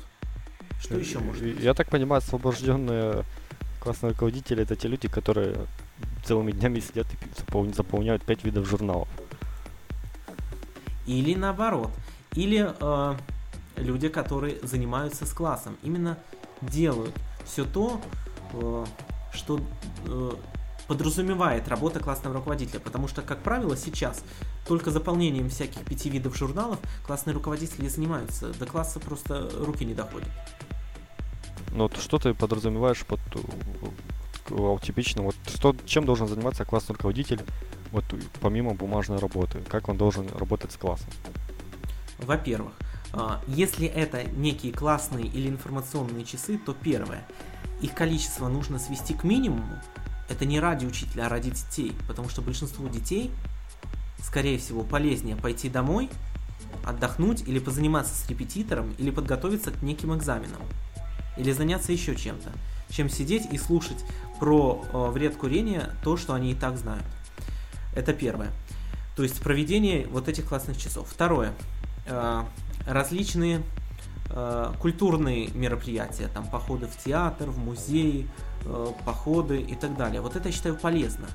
Что еще можно? Я так понимаю, освобожденные классные руководители это те люди, которые целыми днями сидят и заполняют пять видов журналов. Или наоборот. Или э, люди, которые занимаются с классом, именно делают все то, э, что э, подразумевает работа классного руководителя, потому что, как правило, сейчас только заполнением всяких пяти видов журналов классные руководители занимаются. До класса просто руки не доходят. Ну вот что ты подразумеваешь под э, типично, вот что, чем должен заниматься классный руководитель, вот помимо бумажной работы, как он должен работать с классом? Во-первых, если это некие классные или информационные часы, то первое, их количество нужно свести к минимуму. Это не ради учителя, а ради детей, потому что большинству детей, скорее всего, полезнее пойти домой, отдохнуть или позаниматься с репетитором, или подготовиться к неким экзаменам, или заняться еще чем-то, чем сидеть и слушать про э, вред курения то, что они и так знают. Это первое. То есть проведение вот этих классных часов. Второе. Э, различные э, культурные мероприятия, там походы в театр, в музей, э, походы и так далее. Вот это я считаю полезно.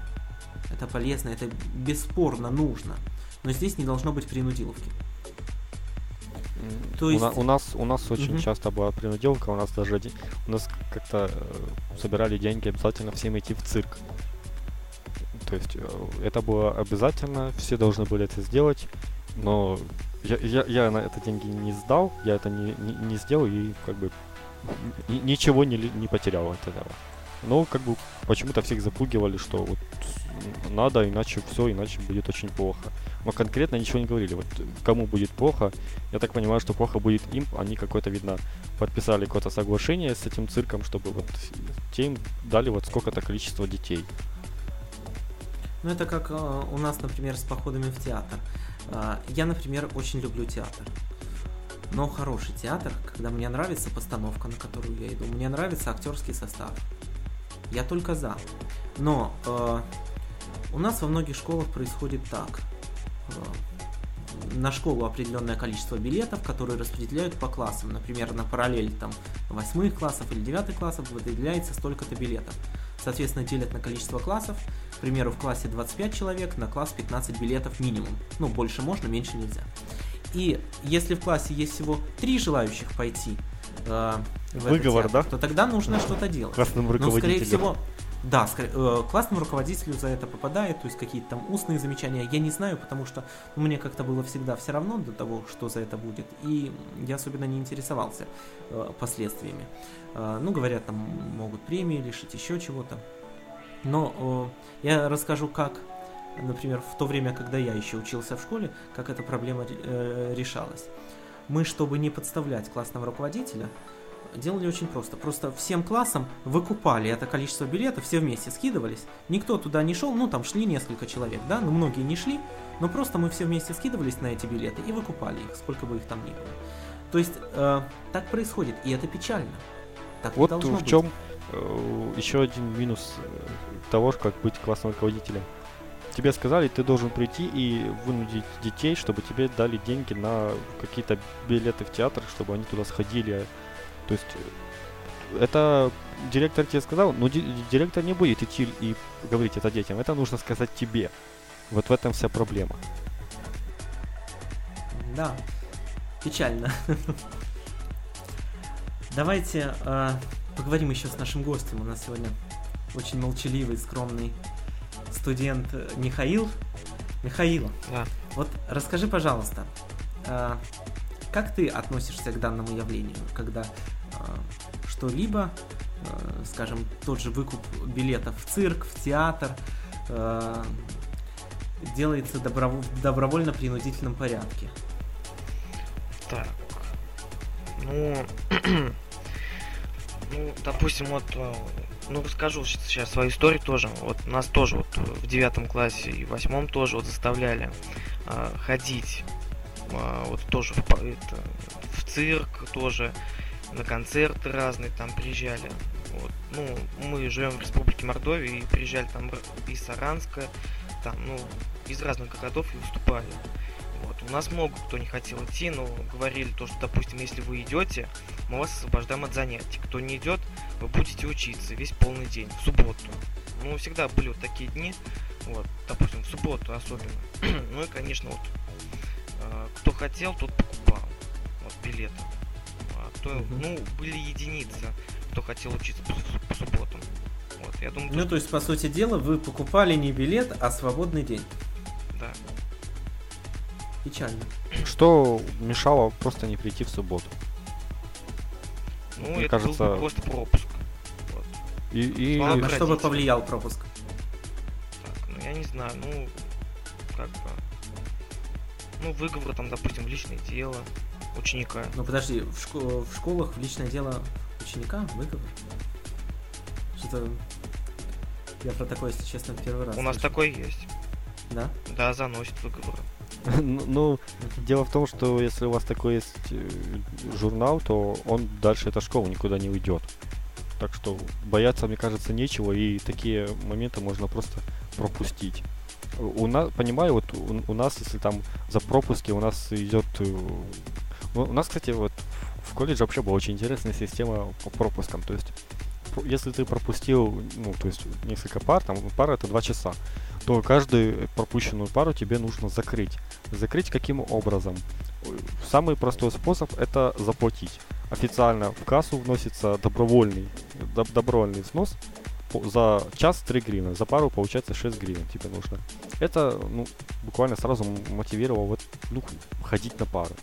Это полезно, это бесспорно нужно. Но здесь не должно быть принудиловки. То есть... у, у нас у нас очень угу. часто была принудилка, у нас даже у нас как-то э, собирали деньги обязательно всем идти в цирк. То есть э, это было обязательно, все должны были это сделать, но я, я, я на это деньги не сдал, я это не, не, не сделал и как бы ничего не, не потерял от этого. Но как бы почему-то всех запугивали, что вот надо, иначе все, иначе будет очень плохо. Но конкретно ничего не говорили. Вот кому будет плохо, я так понимаю, что плохо будет им. Они какое-то, видно, подписали какое-то соглашение с этим цирком, чтобы вот те им дали вот сколько-то количество детей. Ну это как э, у нас, например, с походами в театр. А, я, например, очень люблю театр. Но хороший театр, когда мне нравится постановка, на которую я иду, мне нравится актерский состав. Я только за. Но э, у нас во многих школах происходит так. Э, на школу определенное количество билетов, которые распределяют по классам. Например, на параллель там восьмых классов или девятых классов выделяется столько-то билетов. Соответственно, делят на количество классов. К примеру, в классе 25 человек, на класс 15 билетов минимум. Ну, больше можно, меньше нельзя. И если в классе есть всего три желающих пойти э, в Выговор, театр, да? то тогда нужно что-то делать. Классным руководителю. Но, скорее всего, да, э, классному руководителю за это попадает, то есть какие-то там устные замечания, я не знаю, потому что ну, мне как-то было всегда все равно до того, что за это будет, и я особенно не интересовался э, последствиями. Э, ну, говорят, там могут премии лишить, еще чего-то. Но я расскажу, как, например, в то время, когда я еще учился в школе, как эта проблема э, решалась. Мы, чтобы не подставлять классного руководителя, делали очень просто. Просто всем классам выкупали это количество билетов, все вместе скидывались. Никто туда не шел, ну там шли несколько человек, да, но многие не шли, но просто мы все вместе скидывались на эти билеты и выкупали их, сколько бы их там ни было. То есть э, так происходит, и это печально. Так вот в быть. чем э, еще один минус э, того, как быть классным руководителем. Тебе сказали, ты должен прийти и вынудить детей, чтобы тебе дали деньги на какие-то билеты в театр, чтобы они туда сходили, то есть э, это директор тебе сказал, но директор не будет идти и говорить это детям. Это нужно сказать тебе. Вот в этом вся проблема. Да, печально. Давайте э, поговорим еще с нашим гостем. У нас сегодня очень молчаливый, скромный студент Михаил. Михаил, да. вот расскажи, пожалуйста, э, как ты относишься к данному явлению, когда Э, что-либо, э, скажем, тот же выкуп билетов в цирк, в театр, э, делается доброво- в добровольно-принудительном порядке. Так. Ну, (clears throat) ну, допустим, вот, ну, расскажу сейчас свою историю тоже. Вот нас тоже вот в девятом классе и восьмом тоже вот заставляли э, ходить, э, вот тоже в, это, в цирк тоже, на концерты разные там приезжали. Вот. Ну, мы живем в Республике Мордовия и приезжали там из Саранска, там, ну, из разных городов и выступали. Вот. У нас много кто не хотел идти, но говорили то, что, допустим, если вы идете, мы вас освобождаем от занятий. Кто не идет, вы будете учиться весь полный день, в субботу. Ну, всегда были вот такие дни, вот, допустим, в субботу особенно. (clears throat) ну и, конечно, вот, э, кто хотел, тот покупал, вот, билеты кто, ну, были единицы, кто хотел учиться по, по субботам. Вот. Я думаю, ну, то, то есть, по сути дела, вы покупали не билет, а свободный день. Да. Печально. Что мешало просто не прийти в субботу? Ну, Мне это кажется... был бы просто пропуск. Вот. И, и... А на что бы повлиял пропуск? Так, ну я не знаю, ну, как бы... Ну, выговор там, допустим, личное дело ученика. Ну подожди, в, шко- в школах в личное дело ученика выговор? Что-то... Я про такое, если честно, первый раз. У нас такой есть. Да? Да, заносит выговоры. (laughs) Ну, ну, дело в том, что если у вас такой есть э, журнал, то он дальше эта школа никуда не уйдет. Так что бояться, мне кажется, нечего, и такие моменты можно просто пропустить. У нас, понимаю, вот у, у нас, если там за пропуски, у нас идет... Э, у нас, кстати, вот в колледже вообще была очень интересная система по пропускам. То есть, если ты пропустил, ну, то есть несколько пар, там пара это два часа, то каждую пропущенную пару тебе нужно закрыть. Закрыть каким образом? Самый простой способ это заплатить. Официально в кассу вносится добровольный, доб- добровольный взнос за час 3 гривны, за пару получается 6 гривен тебе нужно. Это ну, буквально сразу мотивировало вот, ну, ходить на пару.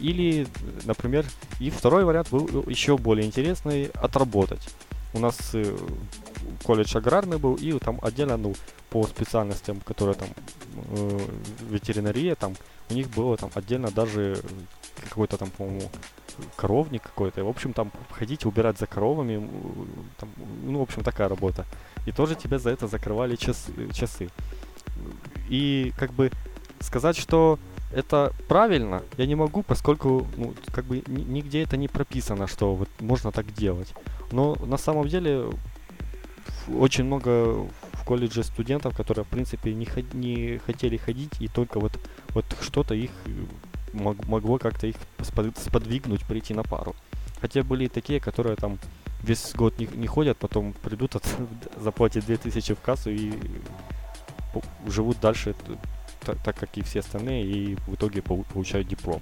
Или, например, и второй вариант был еще более интересный, отработать. У нас э, колледж аграрный был, и там отдельно, ну, по специальностям, которые там э, ветеринария, там у них было там отдельно даже какой-то там, по-моему, коровник какой-то. В общем, там ходить, убирать за коровами, там, ну, в общем, такая работа. И тоже тебе за это закрывали час, часы. И как бы сказать, что это правильно, я не могу, поскольку, ну, как бы нигде это не прописано, что вот можно так делать. Но на самом деле очень много в колледже студентов, которые, в принципе, не, ход- не хотели ходить, и только вот, вот что-то их мог- могло как-то их сподвигнуть прийти на пару. Хотя были и такие, которые там весь год не, не ходят, потом придут, (laughs) от, заплатят 2000 в кассу и живут дальше так, так как и все остальные, и в итоге получают диплом.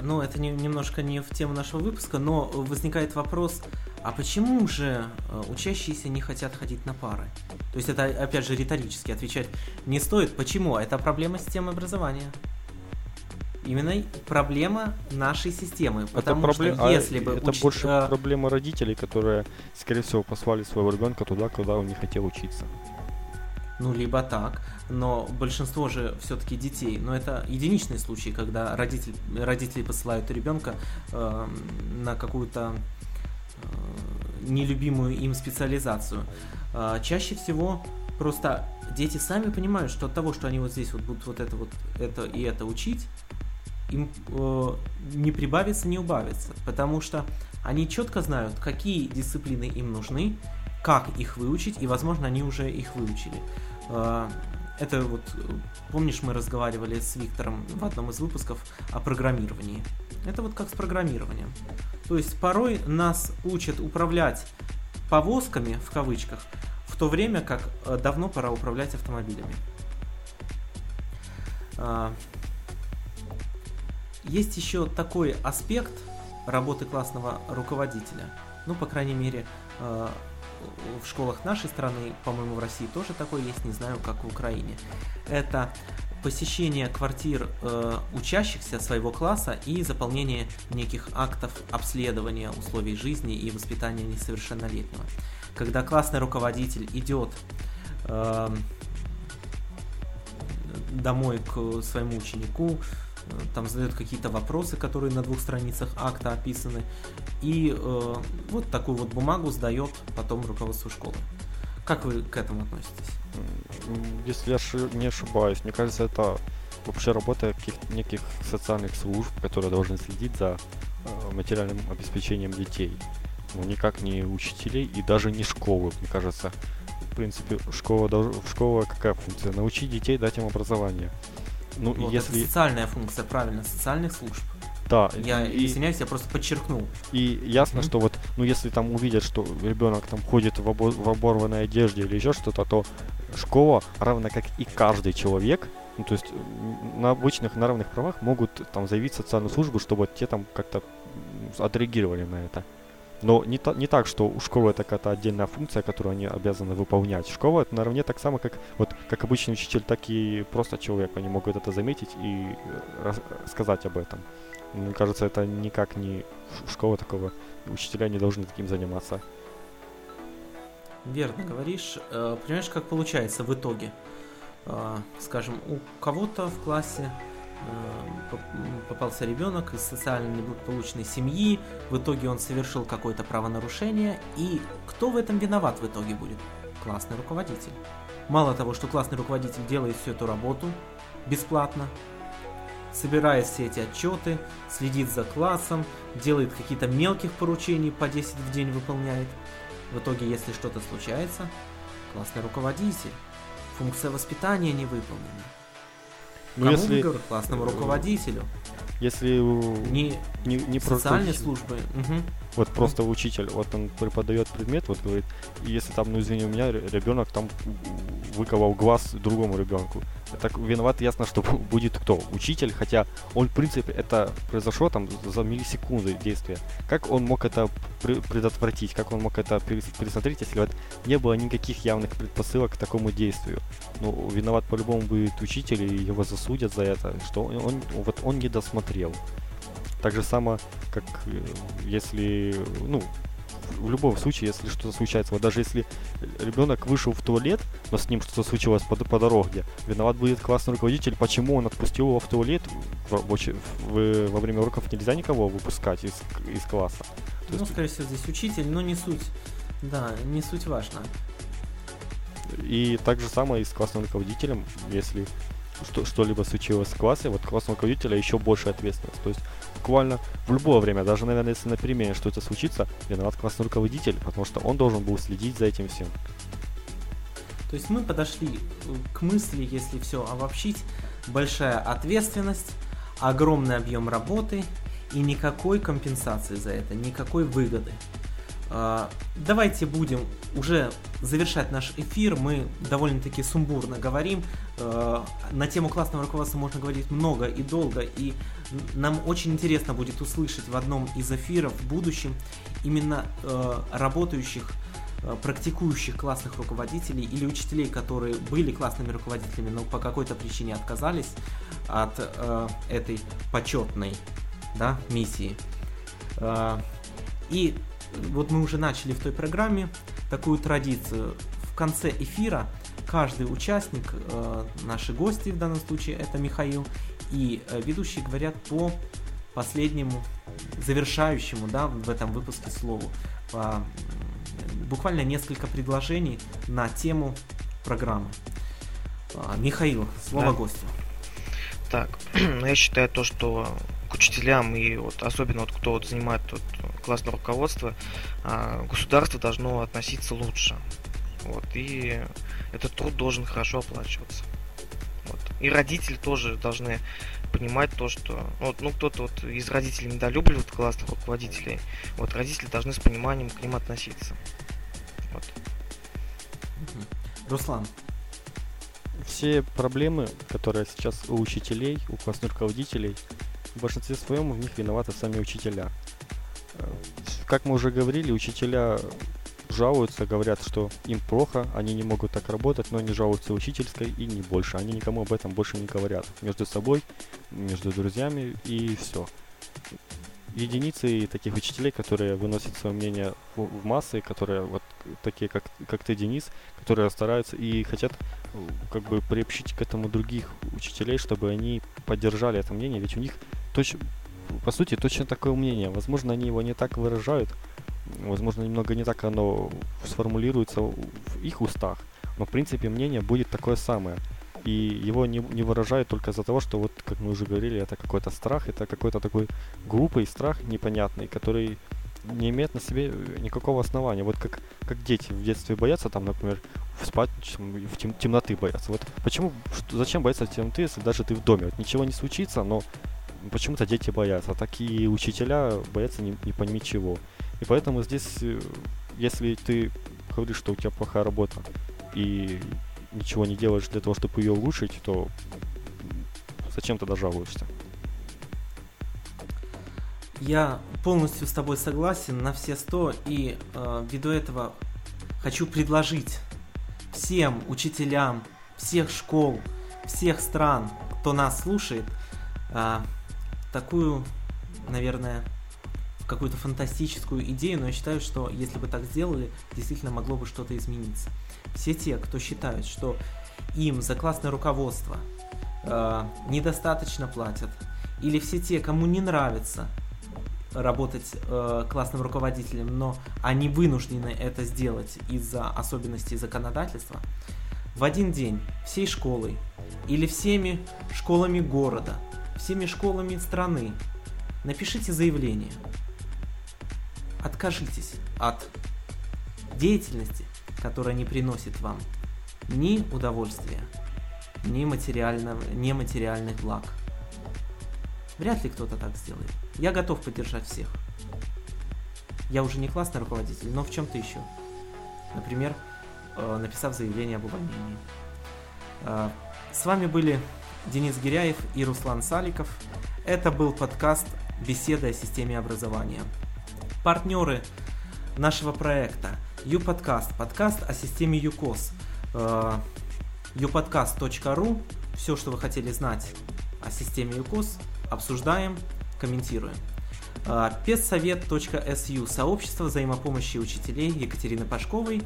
Ну, это не, немножко не в тему нашего выпуска, но возникает вопрос, а почему же э, учащиеся не хотят ходить на пары? То есть это, опять же, риторически отвечать не стоит. Почему? Это проблема системы образования. Именно проблема нашей системы. Потому это проблем... что если а бы... Это уч... больше а... проблема родителей, которые, скорее всего, послали своего ребенка туда, куда он не хотел учиться. Ну, либо так, но большинство же все-таки детей, но это единичные случаи, когда родитель, родители посылают ребенка э, на какую-то Э, нелюбимую им специализацию. А, чаще всего просто дети сами понимают, что от того, что они вот здесь вот будут вот это вот это и это учить, им э, не прибавится, не убавится, потому что они четко знают, какие дисциплины им нужны, как их выучить, и, возможно, они уже их выучили. Э, это вот, помнишь, мы разговаривали с Виктором в одном из выпусков о программировании. Это вот как с программированием. То есть порой нас учат управлять повозками, в кавычках, в то время как э, давно пора управлять автомобилями. А, есть еще такой аспект работы классного руководителя. Ну, по крайней мере, э, в школах нашей страны, по-моему, в России тоже такой есть, не знаю, как в Украине. Это посещение квартир э, учащихся своего класса и заполнение неких актов обследования условий жизни и воспитания несовершеннолетнего. Когда классный руководитель идет э, домой к своему ученику, там задает какие-то вопросы, которые на двух страницах акта описаны, и э, вот такую вот бумагу сдает потом руководству школы. Как вы к этому относитесь? Если я не ошибаюсь, мне кажется, это вообще работа каких неких социальных служб, которые должны следить за э, материальным обеспечением детей. Ну, никак не учителей и даже не школы, мне кажется. В принципе, школа, школа какая функция? Научить детей, дать им образование. Ну, вот если... Это социальная функция, правильно, социальных служб. Да. Я и, извиняюсь, я просто подчеркнул. И ясно, mm-hmm. что вот, ну если там увидят, что ребенок там ходит в, обо- в оборванной одежде или еще что-то, то школа, равно как и каждый человек, ну то есть на обычных, на равных правах могут там заявить социальную службу, чтобы те там как-то отреагировали на это. Но не, та, не так, что у школы это какая-то отдельная функция, которую они обязаны выполнять. Школа это наравне так само, как вот как обычный учитель, так и просто человек. Они могут это заметить и сказать об этом. Мне кажется, это никак не школа такого. Учителя не должны таким заниматься. Верно говоришь. Э, понимаешь, как получается в итоге? Э, скажем, у кого-то в классе э, попался ребенок из социально неблагополучной семьи, в итоге он совершил какое-то правонарушение, и кто в этом виноват в итоге будет? Классный руководитель. Мало того, что классный руководитель делает всю эту работу бесплатно, собирает все эти отчеты, следит за классом, делает какие-то мелких поручений по 10 в день выполняет. В итоге, если что-то случается, классный руководитель, функция воспитания не выполнена. Ну, Кому если... выговор? Классному руководителю. Если не, не, не социальной службы. Угу. Вот просто учитель, вот он преподает предмет, вот говорит, если там, ну извини, у меня ребенок там выковал глаз другому ребенку. Так виноват ясно, что будет кто? Учитель, хотя он, в принципе, это произошло там за миллисекунды действия. Как он мог это предотвратить? Как он мог это пересмотреть, если вот не было никаких явных предпосылок к такому действию? Ну, виноват по-любому будет учитель, и его засудят за это, что он, он вот он не досмотрел. Так же само, как э, если, ну, в любом случае, если что-то случается, вот даже если ребенок вышел в туалет, но с ним что-то случилось по, по дороге, виноват будет классный руководитель, почему он отпустил его в туалет, в, в, в, во время уроков нельзя никого выпускать из, из класса. То ну, есть... скорее всего, здесь учитель, но не суть, да, не суть важна. И так же самое и с классным руководителем, если что, что-либо случилось в классе, вот классного руководителя еще больше ответственность. То есть буквально в любое время, даже, наверное, если на перемене что-то случится, виноват классный руководитель, потому что он должен был следить за этим всем. То есть мы подошли к мысли, если все обобщить, большая ответственность, огромный объем работы и никакой компенсации за это, никакой выгоды. А, давайте будем уже завершать наш эфир. Мы довольно-таки сумбурно говорим. А, на тему классного руководства можно говорить много и долго. И нам очень интересно будет услышать в одном из эфиров в будущем именно а, работающих практикующих классных руководителей или учителей, которые были классными руководителями, но по какой-то причине отказались от этой почетной да, миссии. И вот мы уже начали в той программе такую традицию. В конце эфира каждый участник, э, наши гости в данном случае это Михаил, и э, ведущие говорят по последнему, завершающему да, в этом выпуске слову. По, буквально несколько предложений на тему программы. А, Михаил, слово да. гостю. Так, (clears throat) ну я считаю то, что к учителям и вот особенно вот кто вот занимает вот классное руководство, а, государство должно относиться лучше. Вот, и этот труд должен хорошо оплачиваться. Вот. И родители тоже должны понимать то, что ну, вот, ну кто-то вот из родителей недолюбливает классных руководителей, вот родители должны с пониманием к ним относиться. Вот. Руслан. Все проблемы, которые сейчас у учителей, у классных руководителей, в большинстве своем в них виноваты сами учителя. Как мы уже говорили, учителя жалуются, говорят, что им плохо, они не могут так работать, но они жалуются учительской и не больше. Они никому об этом больше не говорят. Между собой, между друзьями и все. Единицы таких учителей, которые выносят свое мнение в, массы, которые вот такие, как, как ты, Денис, которые стараются и хотят как бы приобщить к этому других учителей, чтобы они поддержали это мнение, ведь у них точно по сути, точно такое мнение. Возможно, они его не так выражают, возможно, немного не так оно сформулируется в их устах, но, в принципе, мнение будет такое самое. И его не, не выражают только из-за того, что, вот, как мы уже говорили, это какой-то страх, это какой-то такой глупый страх непонятный, который не имеет на себе никакого основания. Вот как, как дети в детстве боятся, там, например, спать в тем, темноты боятся. Вот почему, что, зачем бояться темноты, если даже ты в доме? Вот ничего не случится, но почему-то дети боятся, а такие учителя боятся не, не пойми чего. И поэтому здесь, э, если ты говоришь, что у тебя плохая работа, и ничего не делаешь для того, чтобы ее улучшить, то зачем тогда жалуешься? Я полностью с тобой согласен на все сто, и э, ввиду этого хочу предложить всем учителям всех школ, всех стран, кто нас слушает, э, такую, наверное, какую-то фантастическую идею, но я считаю, что если бы так сделали, действительно могло бы что-то измениться. Все те, кто считают, что им за классное руководство э, недостаточно платят, или все те, кому не нравится работать э, классным руководителем, но они вынуждены это сделать из-за особенностей законодательства, в один день всей школой или всеми школами города, всеми школами страны напишите заявление. Откажитесь от деятельности, которая не приносит вам ни удовольствия, ни материального, нематериальных благ. Вряд ли кто-то так сделает. Я готов поддержать всех. Я уже не классный руководитель, но в чем-то еще. Например, э, написав заявление об увольнении. Э, с вами были Денис Гиряев и Руслан Саликов. Это был подкаст «Беседа о системе образования». Партнеры нашего проекта YouPodcast, подкаст о системе ЮКОС, youpodcast.ru, все, что вы хотели знать о системе ЮКОС, обсуждаем, комментируем. Пессовет.су – сообщество взаимопомощи учителей Екатерины Пашковой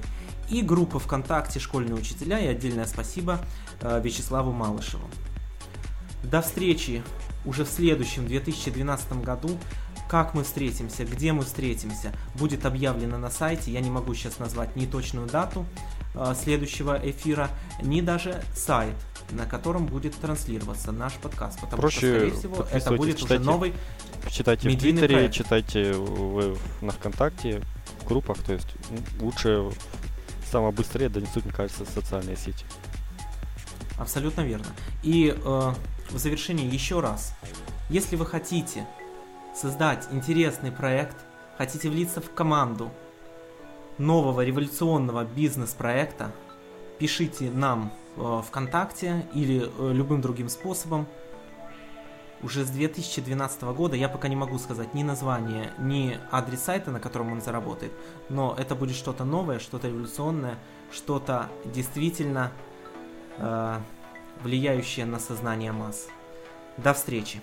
и группа ВКонтакте «Школьные учителя» и отдельное спасибо э, Вячеславу Малышеву. До встречи уже в следующем 2012 году. Как мы встретимся, где мы встретимся, будет объявлено на сайте. Я не могу сейчас назвать ни точную дату э, следующего эфира, ни даже сайт – на котором будет транслироваться наш подкаст. Потому Проще что, скорее всего, это будет читайте, уже новый Читайте в Твиттере, проект. читайте в, на ВКонтакте, в группах, то есть лучше самое быстрее донесут, мне кажется, социальные сети. Абсолютно верно. И э, в завершении еще раз, если вы хотите создать интересный проект, хотите влиться в команду нового революционного бизнес-проекта, пишите нам Э, ВКонтакте или э, любым другим способом. Уже с 2012 года я пока не могу сказать ни название, ни адрес сайта, на котором он заработает, но это будет что-то новое, что-то революционное, что-то действительно э, влияющее на сознание масс. До встречи!